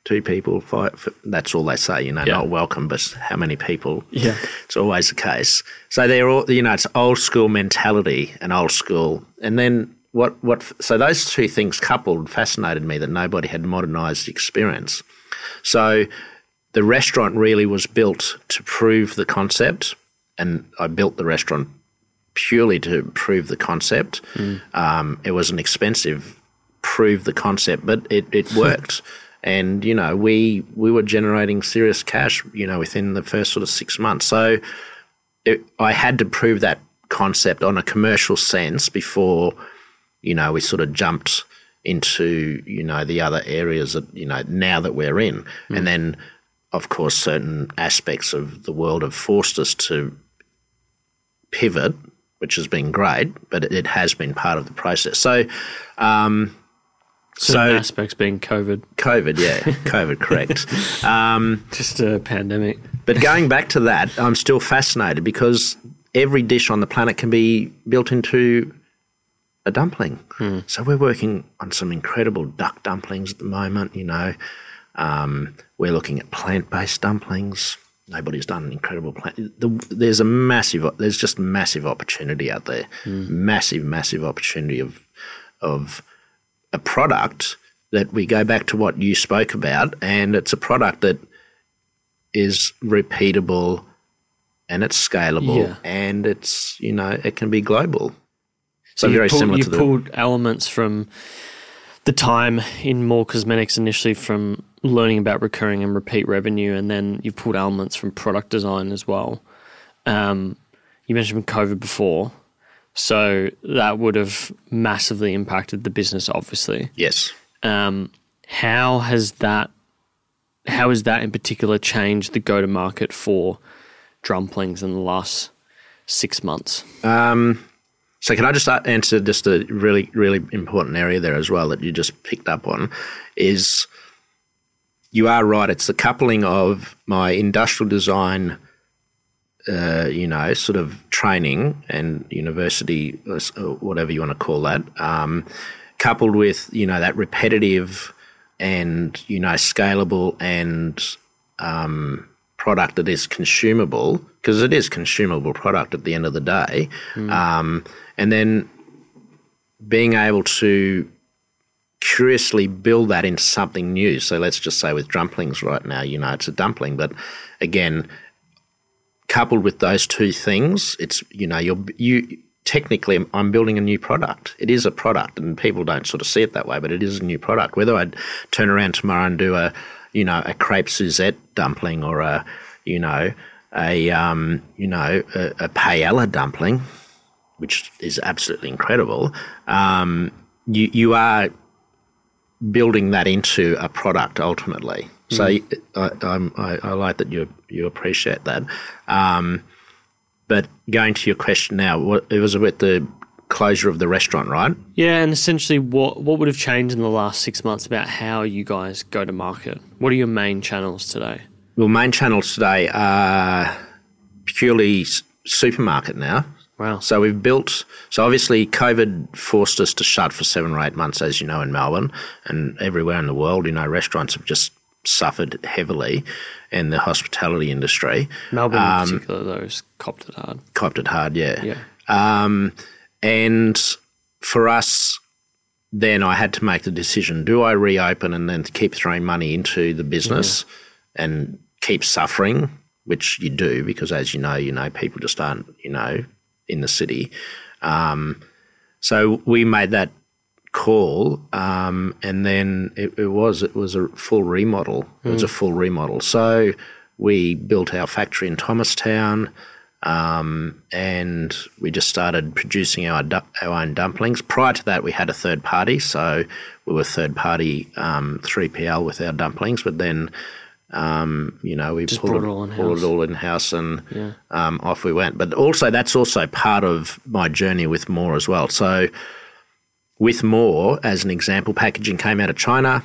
two people, five. That's all they say. You know, Yeah. not welcome, but how many people? Yeah. It's always the case. So they're all, you know, it's old school mentality and old school. And then what, what, so those two things coupled fascinated me that nobody had modernized experience. So the restaurant really was built to prove the concept. And I built the restaurant purely to prove the concept. Um, it was an expensive prove the concept, but it, it worked. and you know, we we were generating serious cash, you know, within the first sort of six months. So it, I had to prove that concept on a commercial sense before, you know, we sort of jumped into you know the other areas that you know now that we're in, and then of course certain aspects of the world have forced us to pivot, which has been great, but it, it has been part of the process. So. Um, Certain so aspects being COVID, COVID, yeah, COVID, correct. Um, just a pandemic. but going back to that, I'm still fascinated because every dish on the planet can be built into a dumpling. So we're working on some incredible duck dumplings at the moment. You know, um, we're looking at plant-based dumplings. Nobody's done an incredible plant. The, there's a massive, there's just massive opportunity out there. Massive, massive opportunity of of a product that we go back to what you spoke about, and it's a product that is repeatable and it's scalable Yeah. and it's you know it can be global. So, you very pulled, similar you to the pulled elements from the time in MOR Cosmetics initially from learning about recurring and repeat revenue, and then you've pulled elements from product design as well. Um, you mentioned COVID before, so that would have massively impacted the business, obviously. yes. Um, how has that? How has that in particular changed the go to market for drumplings in the last six months? Um, so can I just answer just a really really important area there as well that you just picked up on is you are right. It's the coupling of my industrial design, uh, you know, sort of training and university, or whatever you want to call that, um, coupled with you know that repetitive and you know scalable and um, product that is consumable because it is consumable product at the end of the day, um, and then being able to curiously build that into something new. So let's just say with dumplings right now, you know, it's a dumpling, but again, coupled with those two things, it's you know, you're you technically I'm building a new product. It is a product, and people don't sort of see it that way, but it is a new product. Whether I turn around tomorrow and do a you know a crepe Suzette dumpling or a you know a um, you know a, a paella dumpling, which is absolutely incredible. Um, you you are building that into a product ultimately. So I, I'm, I, I like that you you appreciate that. Um, but going to your question now, what, it was with the closure of the restaurant, right? Yeah, and essentially, what what would have changed in the last six months about how you guys go to market? What are your main channels today? Well, main channels today are purely supermarket now. Wow. So we've built. So obviously, COVID forced us to shut for seven or eight months, as you know, in Melbourne and everywhere in the world. You know, restaurants have just suffered heavily, in the hospitality industry Melbourne Um, in particular, though, has copped it hard. copped it hard. Yeah. Yeah. Um, and for us, then I had to make the decision: do I reopen and then keep throwing money into the business and keep suffering, which you do because, as you know, you know people just aren't, you know, in the city. Um, so we made that call, um, and then it, it was it was a full remodel. It was a full remodel. So we built our factory in Thomastown. Um, and we just started producing our our own dumplings. Prior to that, we had a third party, so we were third party um, 3PL with our dumplings. But then, um, you know, we Just pulled it, all in-house. it all in house, and Yeah. um, off we went. But also, that's also part of my journey with MOR as well. So, with MOR, as an example, packaging came out of China,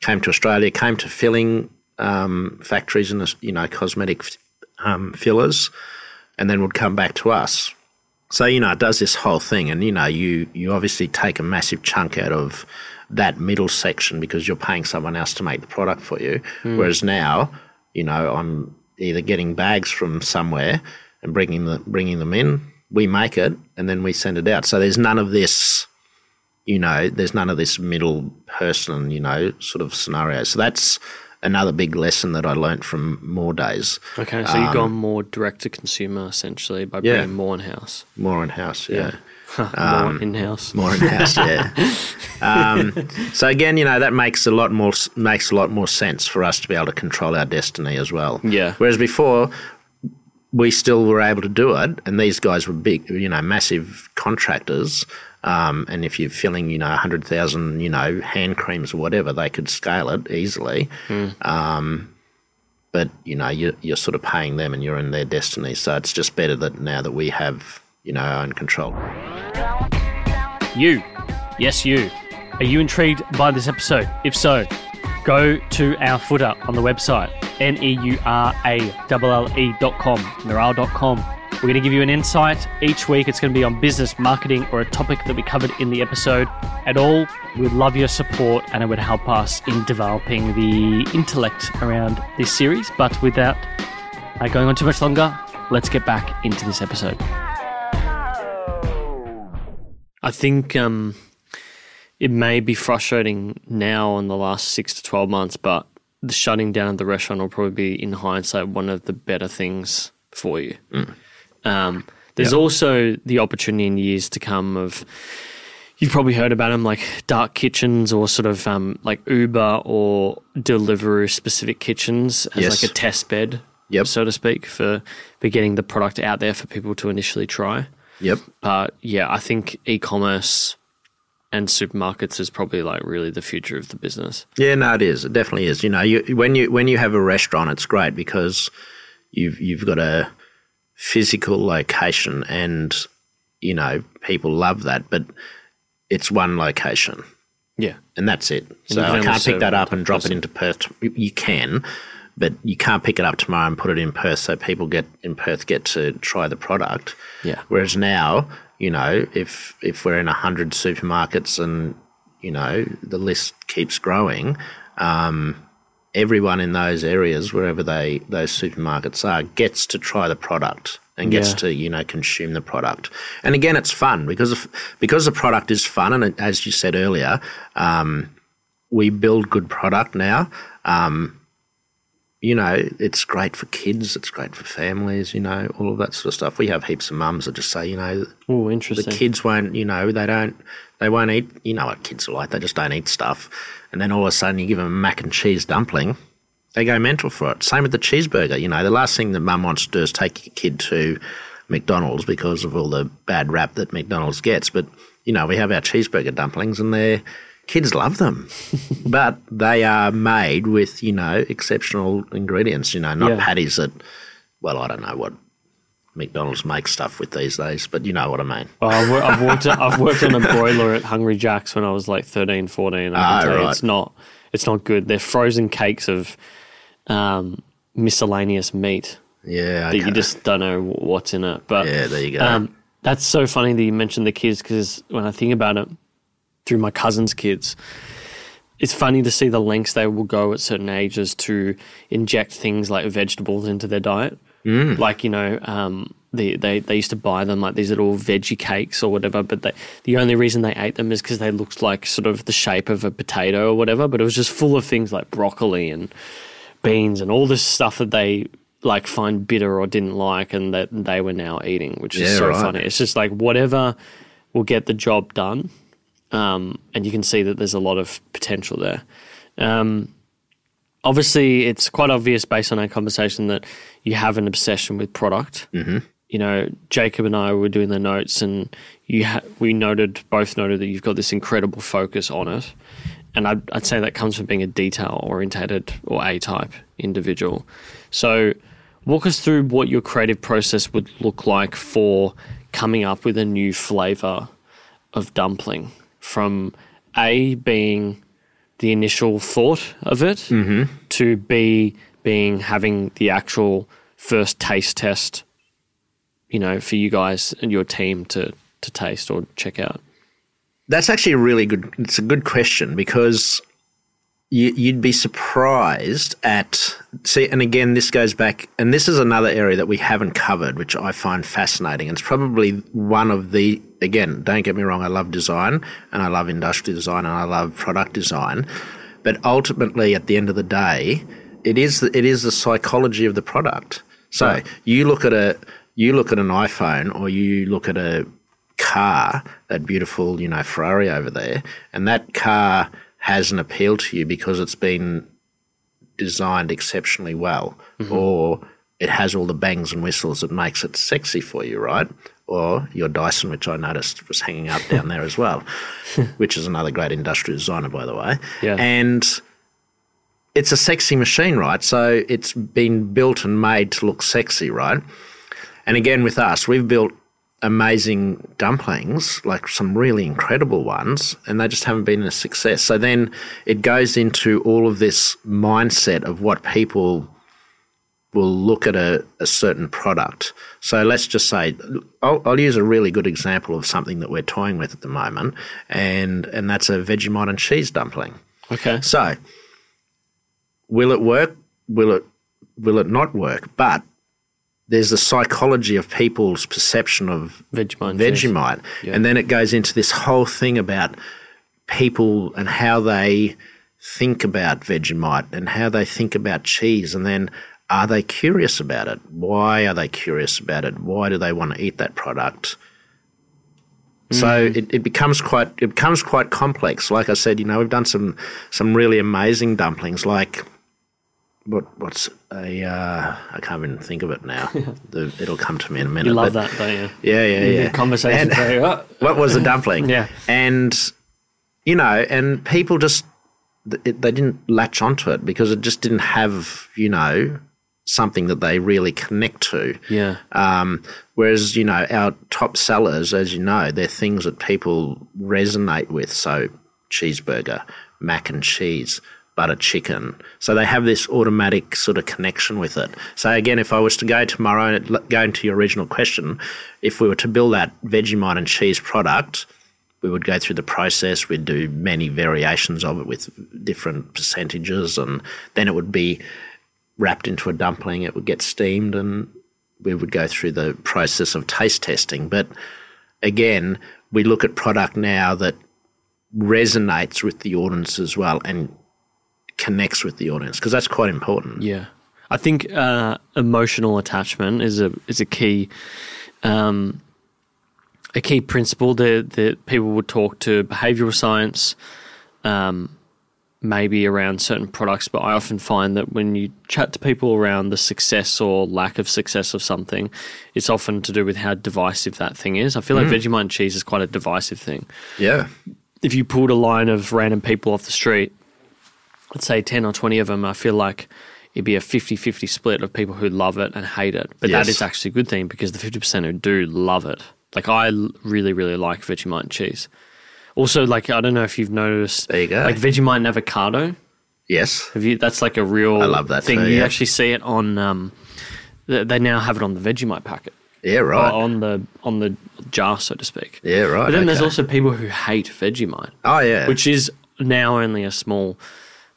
came to Australia, came to filling um, factories and you know cosmetic um, fillers, and then would come back to us. So you know it does this whole thing, and you know you you obviously take a massive chunk out of that middle section because you're paying someone else to make the product for you. Hmm. Whereas now, you know, I'm either getting bags from somewhere and bringing the bringing them in. We make it and then we send it out. So there's none of this you know, there's none of this middle person, you know, sort of scenario. So that's another big lesson that I learnt from MOR days, Okay, so you've gone more direct to consumer essentially by Um, Yeah. bringing more in house, more in house, yeah. more in house. More in house, yeah. um, so again, you know, that makes a lot more makes a lot more sense for us to be able to control our destiny as well. Yeah. Whereas before, we still were able to do it, and these guys were big, you know, massive contractors. Um, and if you're filling, you know, hundred thousand, you know, hand creams or whatever, they could scale it easily. Um, but you know, you're, you're sort of paying them, and you're in their destiny. So it's just better that now that we have, you know, our own control. You, yes, you. Are you intrigued by this episode? If so, go to our footer on the website, N E U R A L L E dot com, neural.com. We're going to give you an insight each week. It's going to be on business, marketing, or a topic that we covered in the episode. At all, we'd love your support and it would help us in developing the intellect around this series. But without uh, going on too much longer, let's get back into this episode. I think um, it may be frustrating now in the last six to 12 months, but the shutting down of the restaurant will probably be, in hindsight, one of the better things for you. Um, there's also the opportunity in years to come of you've probably heard about them like dark kitchens or sort of um, like Uber or Deliveroo specific kitchens as Yes. like a test bed, Yep. so to speak, for for getting the product out there for people to initially try. Yep. But yeah, I think e-commerce and supermarkets is probably like really the future of the business. Yeah, no, it is. It definitely is. You know, you, when you when you have a restaurant, it's great because you've you've got a physical location, and you know people love that. But it's one location, Yeah. and that's it. So I can't pick that up and drop it into Perth. You can, but you can't pick it up tomorrow and put it in Perth so people get in Perth get to try the product. Yeah. Whereas now, you know, if if we're in a hundred supermarkets and you know the list keeps growing, um, everyone in those areas, wherever they those supermarkets are, gets to try the product and gets Yeah. to you know consume the product. And again, it's fun because of, because the product is fun, and it, as you said earlier, um, we build good product now. Um, you know, it's great for kids, it's great for families, you know, all of that sort of stuff. We have heaps of mums that just say, you know, Oh, interesting. the kids won't, you know, they don't, they won't eat, you know what kids are like, they just don't eat stuff. And then all of a sudden you give them a mac and cheese dumpling, they go mental for it. Same with the cheeseburger, you know, the last thing that mum wants to do is take your kid to McDonald's because of all the bad rap that McDonald's gets. But, you know, we have our cheeseburger dumplings and they're, kids love them. but they are made with, you know, exceptional ingredients, you know, not Yeah. patties that, well, I don't know what McDonald's makes stuff with these days, but you know what I mean. Oh, I've, wor- I've worked. I've worked on a broiler at Hungry Jack's when I was like 13, 14. and I Ah, can tell right. it's not. It's not good. They're frozen cakes of um, miscellaneous meat Yeah, that you just don't know what's in it. But yeah, there you go. um, that's so funny that you mentioned the kids because when I think about it, through my cousin's kids, it's funny to see the lengths they will go at certain ages to inject things like vegetables into their diet. Mm. Like you know, um, they, they they used to buy them like these little veggie cakes or whatever, but they, the only reason they ate them is because they looked like sort of the shape of a potato or whatever. But it was just full of things like broccoli and beans and all this stuff that they like find bitter or didn't like and that they were now eating, which is Yeah, so right. funny. It's just like whatever will get the job done. Um, and you can see that there's a lot of potential there. Um, obviously, it's quite obvious based on our conversation that you have an obsession with product. Mm-hmm. You know, Jacob and I were doing the notes, and you ha- we noted both noted that you've got this incredible focus on it, and I'd, I'd say that comes from being a detail orientated or A type individual. So, walk us through what your creative process would look like for coming up with a new flavor of dumpling from A being the initial thought of it mm-hmm. to B being having the actual first taste test, you know, for you guys and your team to, to taste or check out. That's actually a really good. It's a good question because you, you'd be surprised at see. And again, this goes back, and this is another area that we haven't covered, which I find fascinating. It's probably one of the. Again, don't get me wrong. I love design, and I love industrial design, and I love product design. But ultimately, at the end of the day, it is the, it is the psychology of the product. So Right. you look at a you look at an iPhone or you look at a car, that beautiful, you know, Ferrari over there, and that car has an appeal to you because it's been designed exceptionally well, mm-hmm. or it has all the bangs and whistles that makes it sexy for you, right? Or your Dyson, which I noticed was hanging up down there as well, which is another great industrial designer, by the way. Yeah. And it's a sexy machine, right? So it's been built and made to look sexy, right? And again, with us, we've built amazing dumplings, like some really incredible ones, and they just haven't been a success. So then it goes into all of this mindset of what people will look at a, a certain product. So let's just say, I'll, I'll use a really good example of something that we're toying with at the moment, and, and that's a Vegemite and cheese dumpling. Okay. So, will it work? Will it will it not work? But there's the psychology of people's perception of Vegemite. Vegemite, and then it goes into this whole thing about people and how they think about Vegemite and how they think about cheese, and then are they curious about it? Why are they curious about it? Why do they want to eat that product? So it, it becomes quite it becomes quite complex. Like I said, you know, we've done some some really amazing dumplings. Like what what's a uh, I can't even think of it now. the, it'll come to me in a minute. You love but- that, don't you? Yeah, yeah, yeah. Conversation. Oh, what was the dumpling? Yeah. And, you know, and people just, it, they didn't latch onto it because it just didn't have, you know, something that they really connect to. yeah. Um, whereas, you know, our top sellers, as you know, they're things that people resonate with. So, cheeseburger, mac and cheese, butter chicken. So they have this automatic sort of connection with it. So again, if I was to go tomorrow and it- going to your original question, if we were to build that Vegemite and cheese product, we would go through the process. We'd do many variations of it with different percentages, and then it would be wrapped into a dumpling. It would get steamed, and we would go through the process of taste testing. But again, we look at product now that resonates with the audience as well and connects with the audience because that's quite important. Yeah, I think uh, emotional attachment is a is a key um, a key principle that that people would talk to behavioral science, um, maybe around certain products. But I often find that when you chat to people around the success or lack of success of something, it's often to do with how divisive that thing is. I feel like hmm. Vegemite and cheese is quite a divisive thing Yeah. if you pulled a line of random people off the street, let's say 10 or 20 of them, I feel like it'd be a 50 50 split of people who love it and hate it. But that Yes. is actually a good thing because the 50% who do love it. Like, I really, really like Vegemite and cheese. Also, like, I don't know if you've noticed, There you go. like Vegemite and avocado. Yes. Have you? That's like a real I love that thing. too, you yeah. actually see it on. Um, they they now have it on the Vegemite packet, Yeah, right. on the on the jar, so to speak. Yeah, right. But then there's also people who hate Vegemite Oh, yeah. which is now only a small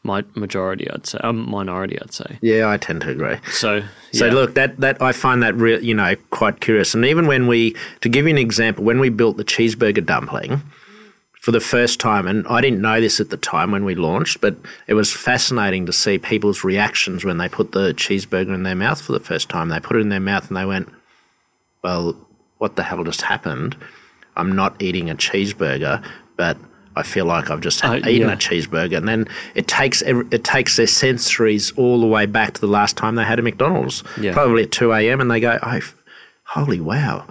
majority, I'd say, a minority, I'd say. yeah, I tend to agree. So, So yeah. look, that that I find that real, you know, quite curious. And even when we, to give you an example, when we built the cheeseburger dumpling for the first time, and I didn't know this at the time when we launched, but it was fascinating to see people's reactions when they put the cheeseburger in their mouth for the first time. They put it in their mouth and they went, "Well, what the hell just happened? I'm not eating a cheeseburger, but." I feel like I've just Uh, eaten yeah. a cheeseburger, and then it takes it takes their sensories all the way back to the last time they had a McDonald's, Yeah. probably at two a.m., and they go, "Oh, holy wow,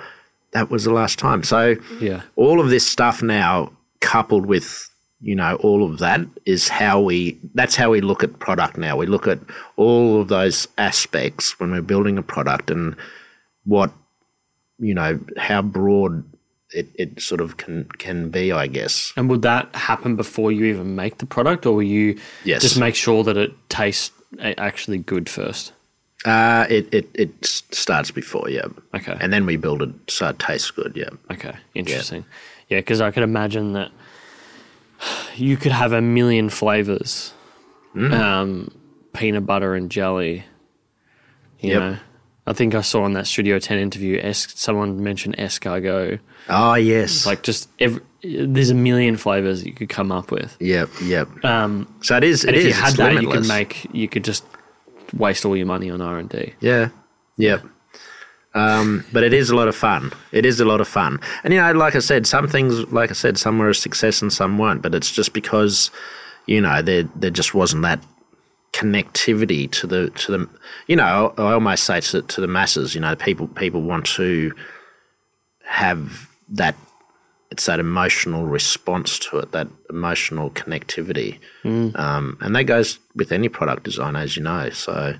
that was the last time." So, Yeah. all of this stuff now, coupled with you know all of that, is how we. That's how we look at product now. We look at all of those aspects when we're building a product and what you know how broad it, it sort of can can be, I guess. And would that happen before you even make the product, or will you Yes. just make sure that it tastes actually good first? Uh, it, it, it starts before, yeah. Okay. And then we build it so it tastes good, yeah. Okay, interesting. Yeah, because I could imagine that you could have a million flavors, Mm. um, peanut butter and jelly. You Yep. know, I think I saw in that Studio Ten interview, es- someone mentioned escargot. Oh, yes. Like just every, there's a million flavors you could come up with. yep, yep. Um, So it is, it if is, you had that, limitless. you could make you could just waste all your money on R and D. Yeah, yep. Um, but it is a lot of fun. It is a lot of fun. And, you know, like I said, some things, like I said, some were a success and some weren't. But it's just because, you know, there, there just wasn't that connectivity to the, to the, you know, I almost say to, to the masses, you know, people, people want to have that it's that emotional response to it, that emotional connectivity, um, and that goes with any product design, as you know. So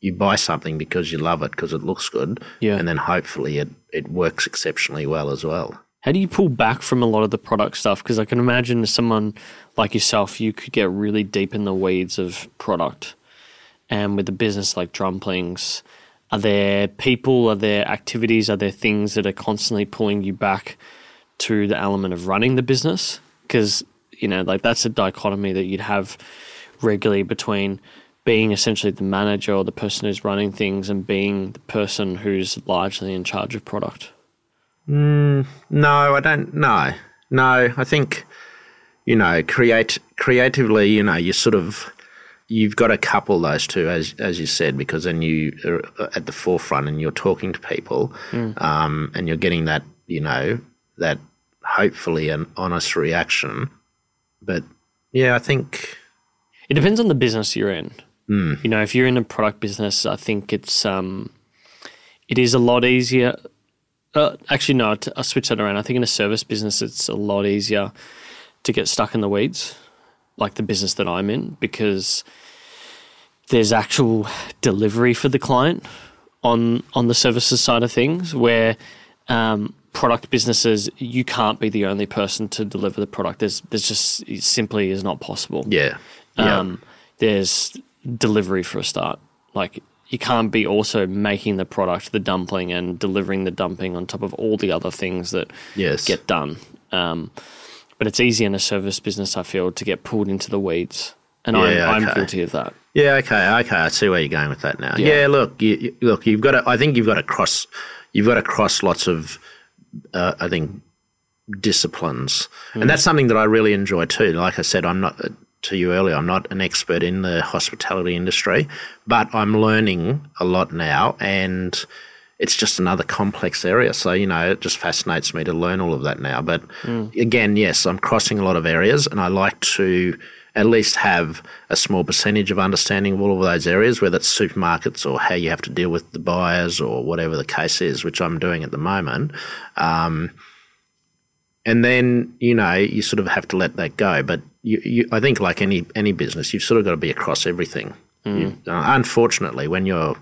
you buy something because you love it because it looks good, Yeah. and then hopefully it it works exceptionally well as well. How do you pull back from a lot of the product stuff? Because I can imagine someone like yourself, you could get really deep in the weeds of product. And with a business like Drumplings, are there people, are there activities, are there things that are constantly pulling you back to the element of running the business? Because, you know, like that's a dichotomy that you'd have regularly between being essentially the manager or the person who's running things and being the person who's largely in charge of product. No, I don't. No, no. I think you know, create creatively, you know, you sort of you've got to couple those two, as as you said, because then you are at the forefront and you're talking to people, Mm. um, and you're getting that, you know, that hopefully an honest reaction. But yeah, I think It depends on the business you're in. You know, if you're in a product business, I think it's um, it is a lot easier. Uh, actually, no, i'll switch that around. I think in a service business, it's a lot easier to get stuck in the weeds, like the business that I'm in, because there's actual delivery for the client on on the services side of things, where um, product businesses you can't be the only person to deliver the product. There's there's just it simply is not possible. yeah, yeah, Um, there's delivery for a start. Like you can't be also making the product, the dumpling, and delivering the dumpling on top of all the other things that yes, get done. Um, but it's easy in a service business, I feel, to get pulled into the weeds, and Yeah, I'm, I'm guilty of that. Yeah, okay, okay. I see where you're going with that now. Yeah. Yeah, look, you, you- look, you've got to. I think you've got to cross. You've got to cross lots of. Uh, I think disciplines, and that's something that I really enjoy too. Like I said, I'm not to you earlier. I'm not an expert in the hospitality industry, but I'm learning a lot now, and it's just another complex area. So you know, it just fascinates me to learn all of that now. But again, yes, I'm crossing a lot of areas, and I like to at least have a small percentage of understanding of all of those areas, whether it's supermarkets or how you have to deal with the buyers or whatever the case is, which I'm doing at the moment. Um, and then you know you sort of have to let that go. But you, you, I think like any any business, you've sort of got to be across everything. You, uh, unfortunately, when you're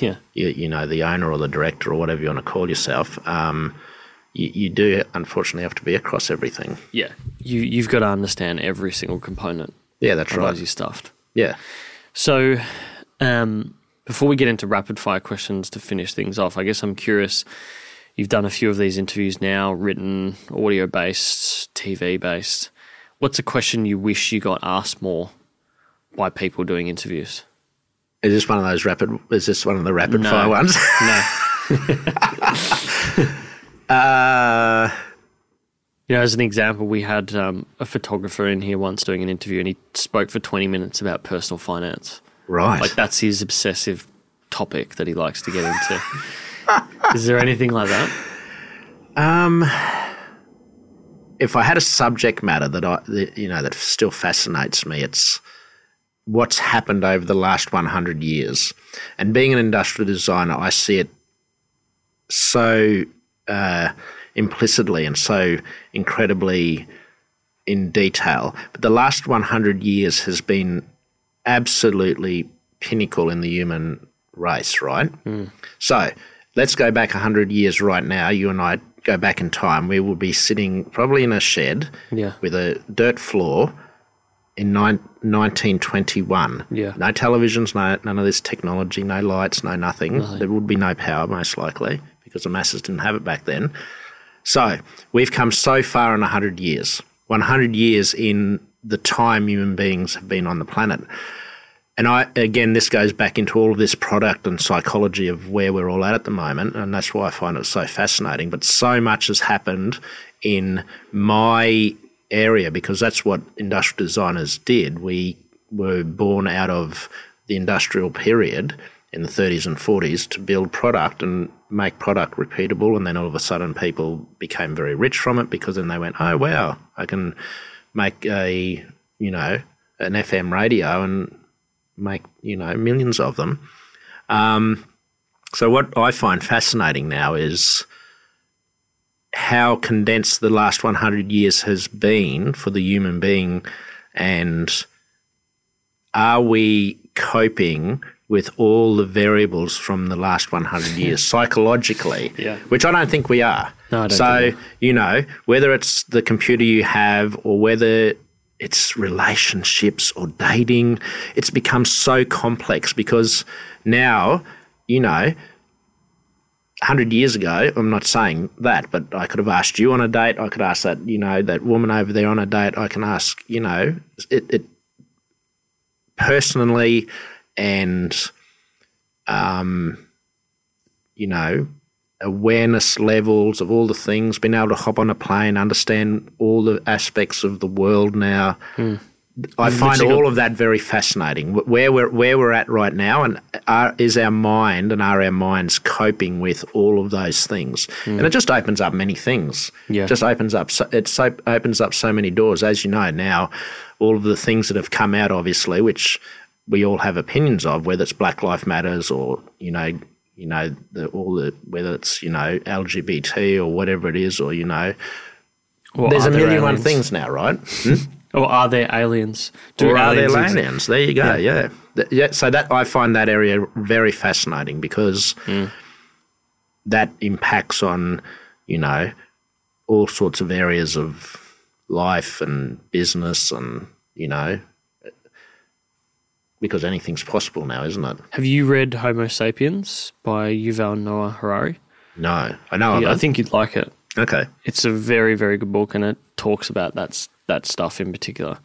Yeah, you, you know the owner or the director or whatever you want to call yourself, um, you, you do unfortunately have to be across everything. yeah. You you've got to understand every single component. Yeah, that's Otherwise, right. you're stuffed. Yeah. So, um, before we get into rapid fire questions to finish things off, I guess I'm curious. You've done a few of these interviews now, written, audio based, TV based. What's a question you wish you got asked more by people doing interviews? Is this one of those rapid? Is this one of the rapid No. fire ones? No. uh, You know, as an example, we had um, a photographer in here once doing an interview, and he spoke for 20 minutes about personal finance. right. Like that's his obsessive topic that he likes to get into. Is there anything like that? Um, if I had a subject matter that I, that, you know, that still fascinates me, it's what's happened over the last 100 years. And being an industrial designer, I see it so uh, implicitly and so incredibly in detail. But the last 100 years has been absolutely pinnacle in the human race, right? So let's go back 100 years right now. You and I go back in time. We will be sitting probably in a shed Yeah. with a dirt floor in nine, 1921. Yeah. No televisions, no none of this technology, no lights, no nothing. There would be no power, most likely, because the masses didn't have it back then. So we've come so far in 100 years. 100 years in the time human beings have been on the planet. And I again, this goes back into all of this product and psychology of where we're all at at the moment, and that's why I find it so fascinating. But so much has happened in my area because that's what industrial designers did. We were born out of the industrial period in the 30s and 40s to build product and make product repeatable, and then all of a sudden people became very rich from it because then they went, "Oh wow, I can make a you know an FM radio and make you know millions of them. Um, so what I find fascinating now is how condensed the last 100 years has been for the human being, and are we coping with all the variables from the last 100 years psychologically? Yeah. Which I don't think we are. No, I don't so you know whether it's the computer you have or whether it's relationships or dating, it's become so complex because now, you know, 100 years ago, I'm not saying that, but I could have asked you on a date. I could ask that, you know, that woman over there on a date. I can ask, you know, it, it personally and, um, you know, awareness levels of all the things, being able to hop on a plane, understand all the aspects of the world now. Hmm. I find all of that very fascinating. Where we're where we're at right now, and are, is our mind and are our minds coping with all of those things? And it just opens up many things. Yeah. just opens up. So, it so, opens up so many doors, as you know now. All of the things that have come out, obviously, which we all have opinions of, whether it's Black Lives Matters or you know, you know, the, all the whether it's you know LGBT or whatever it is, or you know, there's a there million one things now, right? Hmm? Or are there aliens? Do or are there aliens? There you go. Yeah. Th- yeah. So that I find that area very fascinating because hmm. that impacts on you know all sorts of areas of life and business and you know because anything's possible now, isn't it? Have you read Homo Sapiens by Yuval Noah Harari? No, I know Yeah, I think you'd like it. okay. It's a very, very good book, and it talks about that that stuff in particular.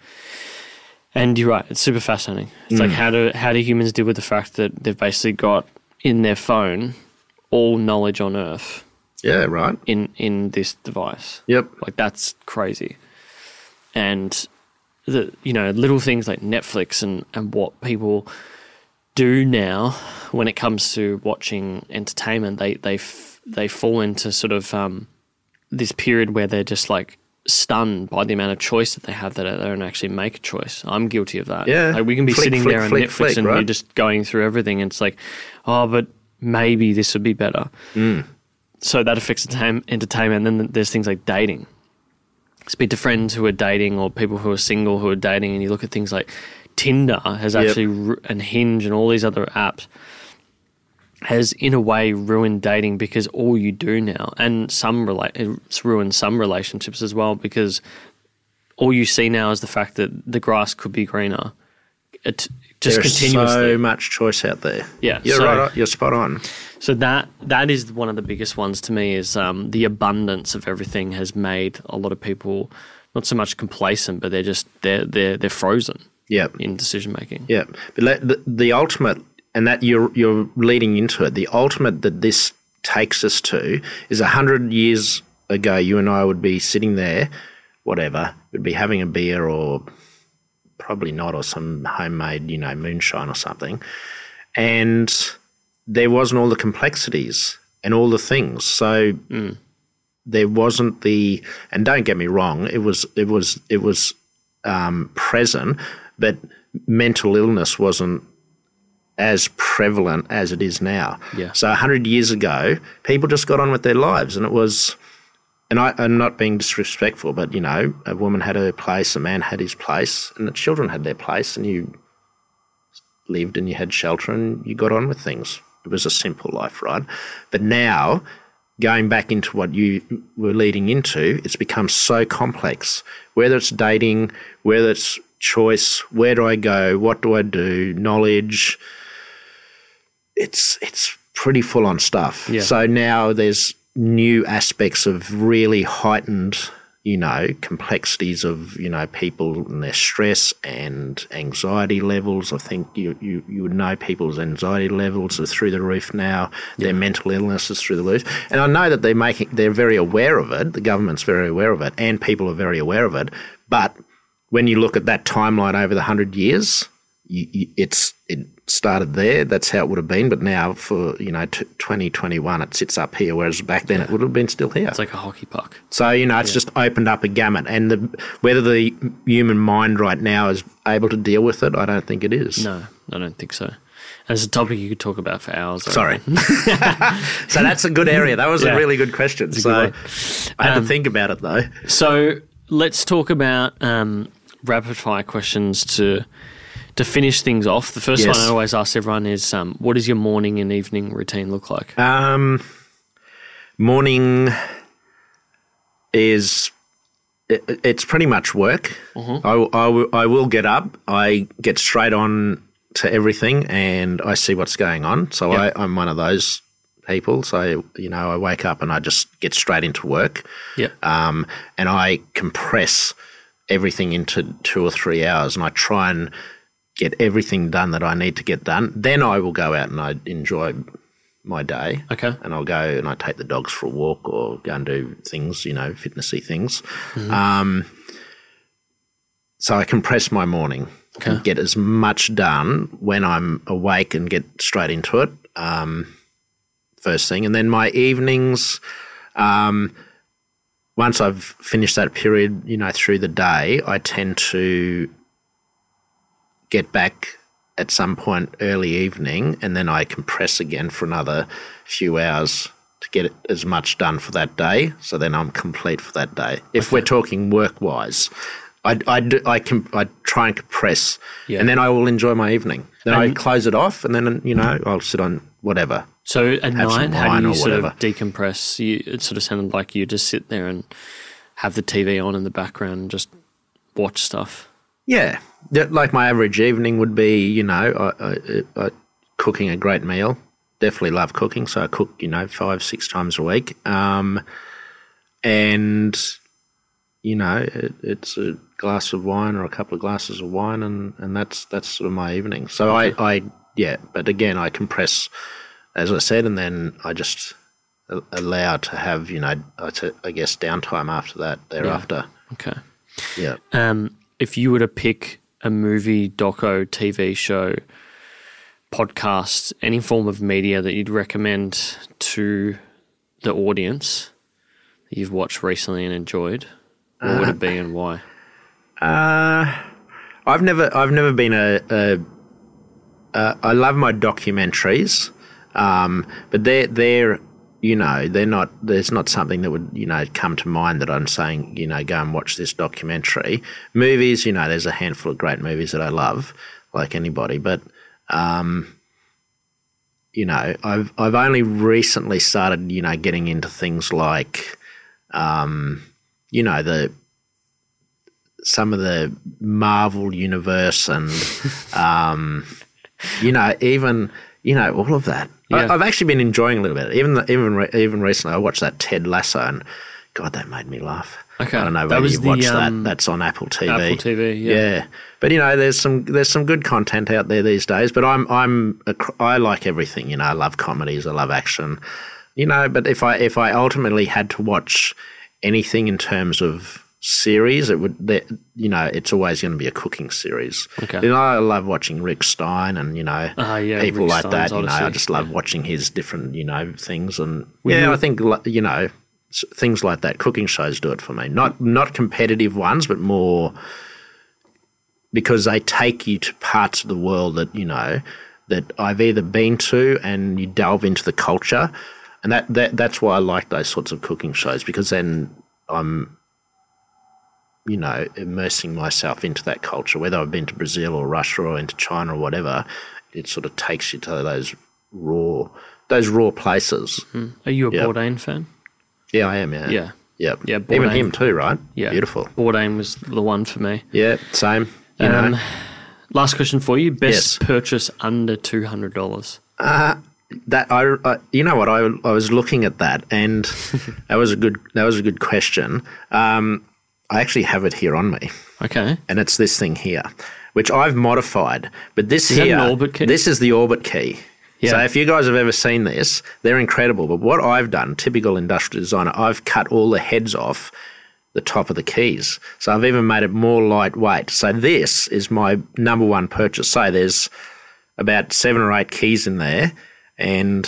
And you're right; it's super fascinating. It's like hmm. how do how do humans deal with the fact that they've basically got in their phone all knowledge on Earth Yeah. Right. in in this device? Yep. Like that's crazy. And the you know little things like Netflix and and what people do now when it comes to watching entertainment, they they f- they fall into sort of um, this period where they're just like stunned by the amount of choice that they have that they don't actually make a choice. I'm guilty of that. Yeah. like we can be Flick, sitting flick, there on flick, Netflix and we're just going through everything, and it's like, oh, but maybe this would be better. Mm. So that affects entertain- entertainment. And then there's things like dating speak to friends who are dating or people who are single who are dating, and you look at things like Tinder has Yep. actually and Hinge and all these other apps has in a way ruined dating because all you do now, and some rela- it's ruined some relationships as well because all you see now is the fact that the grass could be greener. It just There's continuously. so much choice out there. Yeah, You're so- right. You're spot on. So that that is one of the biggest ones to me is um, the abundance of everything has made a lot of people not so much complacent, but they're just they're they're they're frozen Yep. in decision making. Yeah, but the, the ultimate, and that you're you're leading into it. The ultimate that this takes us to is a hundred years ago. You and I would be sitting there, whatever, would be having a beer or probably not, or some homemade, you know, moonshine or something, and there wasn't all the complexities and all the things. So there wasn't the, and don't get me wrong, it was it was it was um, present, but mental illness wasn't as prevalent as it is now. Yeah. So 100 years ago, people just got on with their lives, and it was. And I, I'm not being disrespectful, but you know, a woman had her place, a man had his place, and the children had their place, and you lived and you had shelter and you got on with things. It was a simple life, right? But now, going back into what you were leading into, it's become so complex. Whether it's dating, whether it's choice, where do I go, what do I do, knowledge. It's it's pretty full on stuff. Yeah. So now there's new aspects of really heightened, you know, complexities of, you know, people and their stress and anxiety levels. I think you, you, you would know people's anxiety levels are through the roof now. Their mental illness is through the roof. And I know that they're making they're very aware of it. The government's very aware of it and people are very aware of it. But when you look at that timeline over the hundred years, you, you, it's it started there. That's how it would have been. But now for you know t- 2021, it sits up here, whereas back then it would have been still here. It's like a hockey puck. So you know, it's just opened up a gamut, and the, whether the human mind right now is able to deal with it, I don't think it is. No, I don't think so. And it's a topic you could talk about for hours. Sorry. so that's a good area. That was Yeah. a really good question. so good I had Um, to think about it though. So let's talk about um, rapid fire questions to to finish things off. The first Yes. one I always ask everyone is, um, "What does your morning and evening routine look like?" Um, morning is it, it's pretty much work. I, will- I, will- I will get up. I get straight on to everything, and I see what's going on. So Yeah. I, I'm one of those people. So you know, I wake up and I just get straight into work. Yep. um, and I compress everything into two or three hours, and I try and get everything done that I need to get done. Then I will go out and I enjoy my day. Okay. And I'll go and I take the dogs for a walk or go and do things, you know, fitnessy things. Um, so I compress my morning Okay. and get as much done when I'm awake and get straight into it. Um, first thing, and then my evenings. Um, once I've finished that period, you know, through the day, I tend to get back at some point early evening, and then I compress again for another few hours to get as much done for that day. So then I'm complete for that day. If we're talking work wise, I, I, do, I, can, I try and compress, Yeah. and then I will enjoy my evening. Then I close it off, and then you know I'll sit on whatever. So at night, how do you or sort of decompress? You, it sort of sounded like you just sit there and have the TV on in the background and just watch stuff. Yeah, Yeah, like my average evening would be, you know, I, I, I, cooking a great meal. Definitely love cooking, so I cook, you know, five, six times a week. Um, and you know, it, it's a glass of wine or a couple of glasses of wine, and, and that's that's sort of my evening. So I, I, yeah, but again, I compress, as I said, and then I just allow to have, you know, I, guess downtime after that, thereafter. Okay. yeah. Um, if you were to pick a movie, doco, TV show, podcast, any form of media that you'd recommend to the audience that you've watched recently and enjoyed, what would it be and why? Uh, I've never, I've never been a. uh, I love my documentaries, um, but they're they're you know they're not. There's not something that would you know come to mind that I'm saying you know go and watch this documentary. Movies, you know, there's a handful of great movies that I love, like anybody, but. Um, you know, I've I've only recently started, you know, getting into things like, um, you know, the some of the Marvel universe and, um, you know, even you know all of that. Yeah. I, I've actually been enjoying a little bit. Even the, even re- even recently, I watched that Ted Lasso, and God, that made me laugh. Okay. I don't know That whether you've the, watched um, that. That's on Apple TV. Apple TV, yeah. But you know, there's some there's some good content out there these days. But I'm I'm a, I like everything. You know, I love comedies. I love action. You know, but if I if I ultimately had to watch anything in terms of series, it would that you know it's always going to be a cooking series. Okay. You know, I love watching Rick Stein and you know Ah, yeah, people Rick like Stein's that. You know, I just love yeah. watching his different you know things and yeah, you- I think you know things like that. Cooking shows do it for me. Not not competitive ones, but more because they take you to parts of the world that you know that I've either been to, and you delve into the culture, and that, that that's why I like those sorts of cooking shows because then I'm, you know, immersing myself into that culture. Whether I've been to Brazil or Russia or into China or whatever, it sort of takes you to those raw those raw places. Are you a Yeah. Bourdain fan? Yeah, I am. Yeah, Yeah. Yep. Yeah, Even him too, right? Yeah. Beautiful. Bourdain was the one for me. Yeah, same. You Um, know, last question for you: best Yes. purchase under two hundred dollars. that I, I, you know what, I, I was looking at that, and that was a good, that was a good question. Um, I actually have it here on me, Okay. and it's this thing here, which I've modified. But this Is here, an orbit key? this is the orbit key. Yeah. So if you guys have ever seen this, they're incredible. But what I've done, typical industrial designer, I've cut all the heads off the top of the keys. So I've even made it more lightweight. So this is my number one purchase. So there's about seven or eight keys in there, and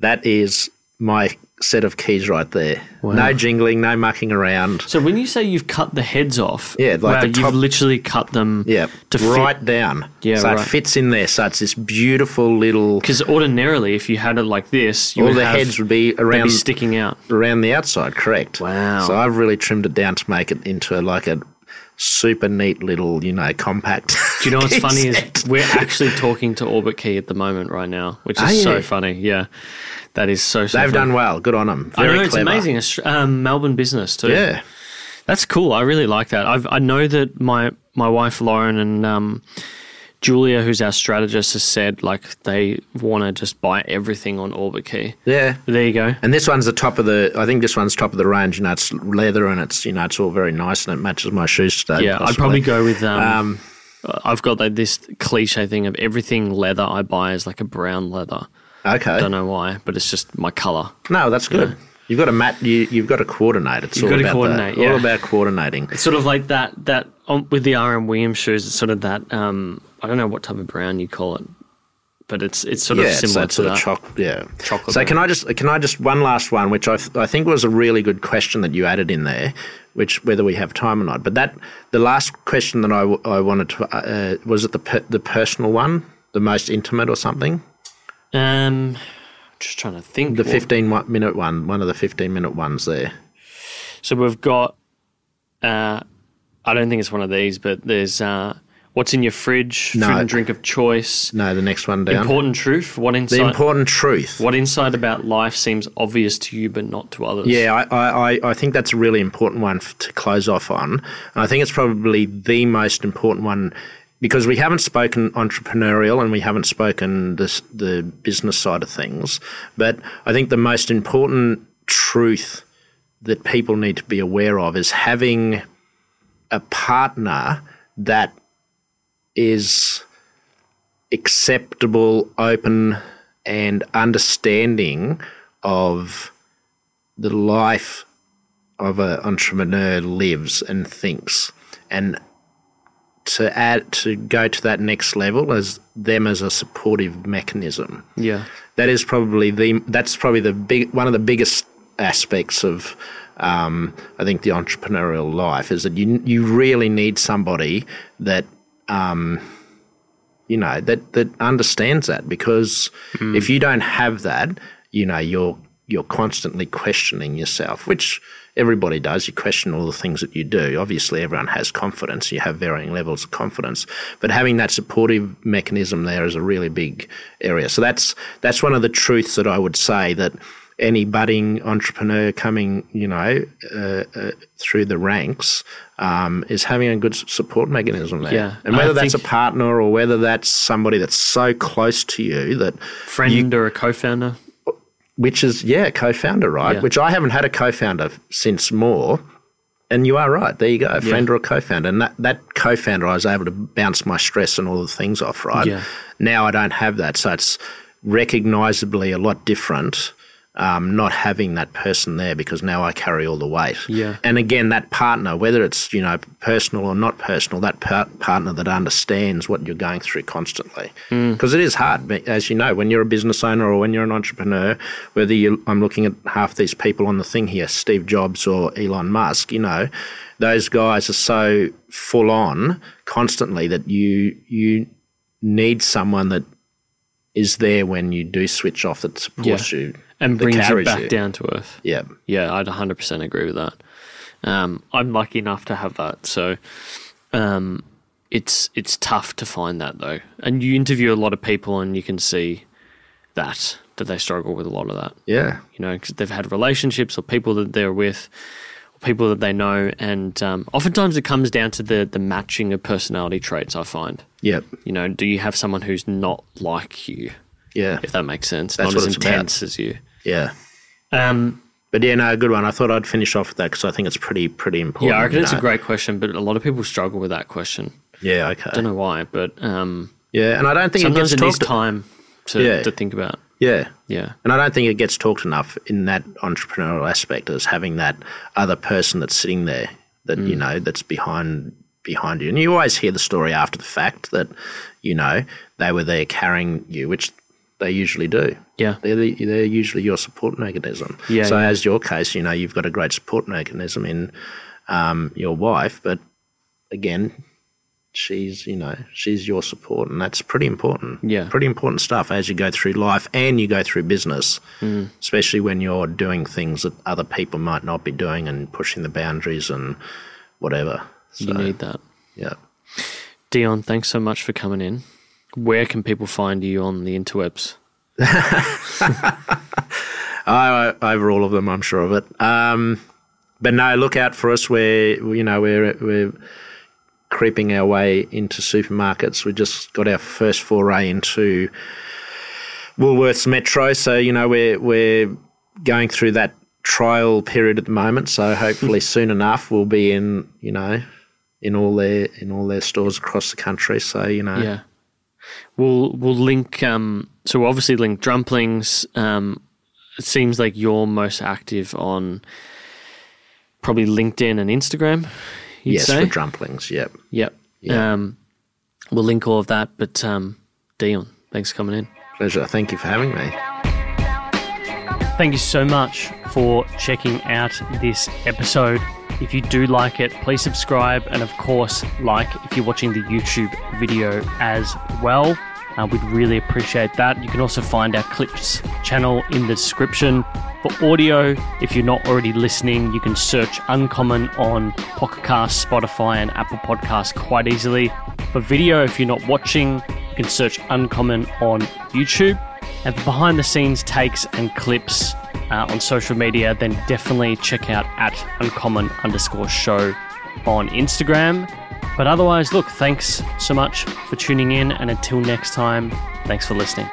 that is my set of keys right there. No jingling, no mucking around. So when you say you've cut the heads off, Yeah, like wow, the you've literally cut them. Yeah, To fit- down. Yeah, so right. it fits in there. So it's this beautiful little. Because ordinarily, if you had it like this, you All the have, heads would be around be sticking out. around the outside, correct? Wow. So I've really trimmed it down to make it into like a super neat little, you know, compact. Do you know what's funny is we're actually talking to Orbit Key at the moment right now, which is so funny. Yeah, that is so. so they've funny. done well. Good on them. I Very know it's amazing. Um, Melbourne business too. Yeah. That's cool. I really like that. I've, I know that my my wife Lauren and um, Julia, who's our strategist, has said like they want to just buy everything on Orbit Key. Yeah. There you go. And this one's the top of the. I think this one's top of the range. You know, it's leather and it's you know it's all very nice and it matches my shoes today. Yeah, I'd probably go with. Um, Um, I've got like this cliche thing of everything leather I buy is like a brown leather. Okay. Don't know why, but it's just my color. No, that's good. You've got to mat. You, you've got to coordinate. It's You've all got to about coordinate, That. yeah. All about coordinating. It's sort of like that that um, with the RM Williams shoes. It's sort of that um, I don't know what type of brown you call it, but it's it's sort yeah, of similar that to sort that. of choc- yeah. Chocolate So can I just can I just one last one, which I th- I think was a really good question that you added in there, which whether we have time or not. But that the last question that I, w- I wanted to uh, was it the per- the personal one, the most intimate or something. um, just trying to think. The what- 15 one- minute one, one of the 15 minute ones there. So we've got. Uh, I don't think it's one of these, but there's uh, what's in your fridge, No. food and drink of choice, No, the next one down. important truth. What insight? the important truth. what insight about life seems obvious to you but not to others? Yeah, I, I, I- think that's a really important one to close off on. And I think it's probably the most important one because we haven't spoken entrepreneurial and we haven't spoken this, the business side of things. But I think the most important truth that people need to be aware of is having a partner that is acceptable, open, and understanding of the life of an entrepreneur lives and thinks. And to add to go to that next level as them as a supportive mechanism. yeah, That is probably the that's probably the big one of the biggest aspects of um, I think the entrepreneurial life is that you you really need somebody that um, you know that that understands that because if you don't have that, you know you're you're constantly questioning yourself, which everybody does. You question all the things that you do. Obviously, everyone has confidence. You have varying levels of confidence, but having that supportive mechanism there is a really big area. So that's that's one of the truths that I would say that any budding entrepreneur coming, you know, uh, uh, through the ranks um, is having a good support mechanism there. Yeah, and whether I that's a partner or whether that's somebody that's so close to you that friend or a co-founder. which is yeah, co-founder, right? Yeah. Which I haven't had a co-founder since MOR. And you are right. There you go, a friend or a co-founder. And that, that co-founder, I was able to bounce my stress and all the things off, right? Yeah. Now I don't have that, so it's recognizably a lot different. Um, not having that person there because now I carry all the weight. Yeah. And again, that partner, whether it's you know personal or not personal, that par- partner that understands what you're going through constantly, because it is hard, as you know, when you're a business owner or when you're an entrepreneur, whether you, I'm looking at half these people on the thing here, Steve Jobs or Elon Musk, you know, those guys are so full on constantly that you you need someone that is there when you do switch off that supports Yeah. you and brings you carries back down to earth. Yeah. Yeah, I'd 100% agree with that. Um, I'm lucky enough to have that, so um, it's it's tough to find that though. And you interview a lot of people, and you can see that that they struggle with a lot of that. Yeah. You know, because they've had relationships or people that they're with, or people that they know, and um, oftentimes it comes down to the the matching of personality traits. I find. Yep. You know, do you have someone who's not like you? Yeah. If that makes sense, That's not as it's about. intense as you. Yeah. Um, But yeah, no, good one. I thought I'd finish off with that because I think it's pretty, pretty important. Yeah, I reckon it's a great question, but a lot of people struggle with that question. Yeah, okay. Don't know why, but um, Yeah, and I don't think it sometimes gets it needs time to, Yeah. to think about. yeah, Yeah, and I don't think it gets talked enough in that entrepreneurial aspect as having that other person that's sitting there that Mm. you know that's behind behind you. And you always hear the story after the fact that you know they were there carrying you, which they usually do. yeah, They're, the, they're usually your support mechanism. Yeah, So, yeah. as your case, you know, you've got a great support mechanism in um, your wife, but again, she's, you know, she's your support, and that's pretty important. Yeah. Pretty important stuff as you go through life and you go through business, Mm. especially when you're doing things that other people might not be doing and pushing the boundaries and whatever. So, you need that. yeah. Dion, thanks so much for coming in. Where can people find you on the interwebs? I, over all of them, I'm sure of it. Um, but no, look out for us. We're you know we're we're creeping our way into supermarkets. We just got our first foray into Woolworths Metro, so you know we're we're going through that trial period at the moment. So hopefully soon enough we'll be in you know in all their in all their stores across the country. So you know Yeah. We'll we'll link. Um, so we'll obviously link Drumplings. Um, it seems like you're most active on probably LinkedIn and Instagram. yes, say? for Drumplings. Yep. Yep. Yeah. Um, we'll link all of that. But um, Dion, thanks for coming in. Pleasure. Thank you for having me. Thank you so much for checking out this episode. If you do like it, please subscribe and, of course, like if you're watching the YouTube video as well. Uh, we'd really appreciate that. You can also find our Clips channel in the description. For audio, if you're not already listening, you can search Uncommon on Pocket Cast, Spotify, and Apple Podcasts quite easily. For video, if you're not watching, you can search Uncommon on YouTube. And behind the scenes takes and clips uh, on social media, then definitely check out at uncommon underscore show on Instagram. But otherwise, look, thanks so much for tuning in. And until next time, thanks for listening.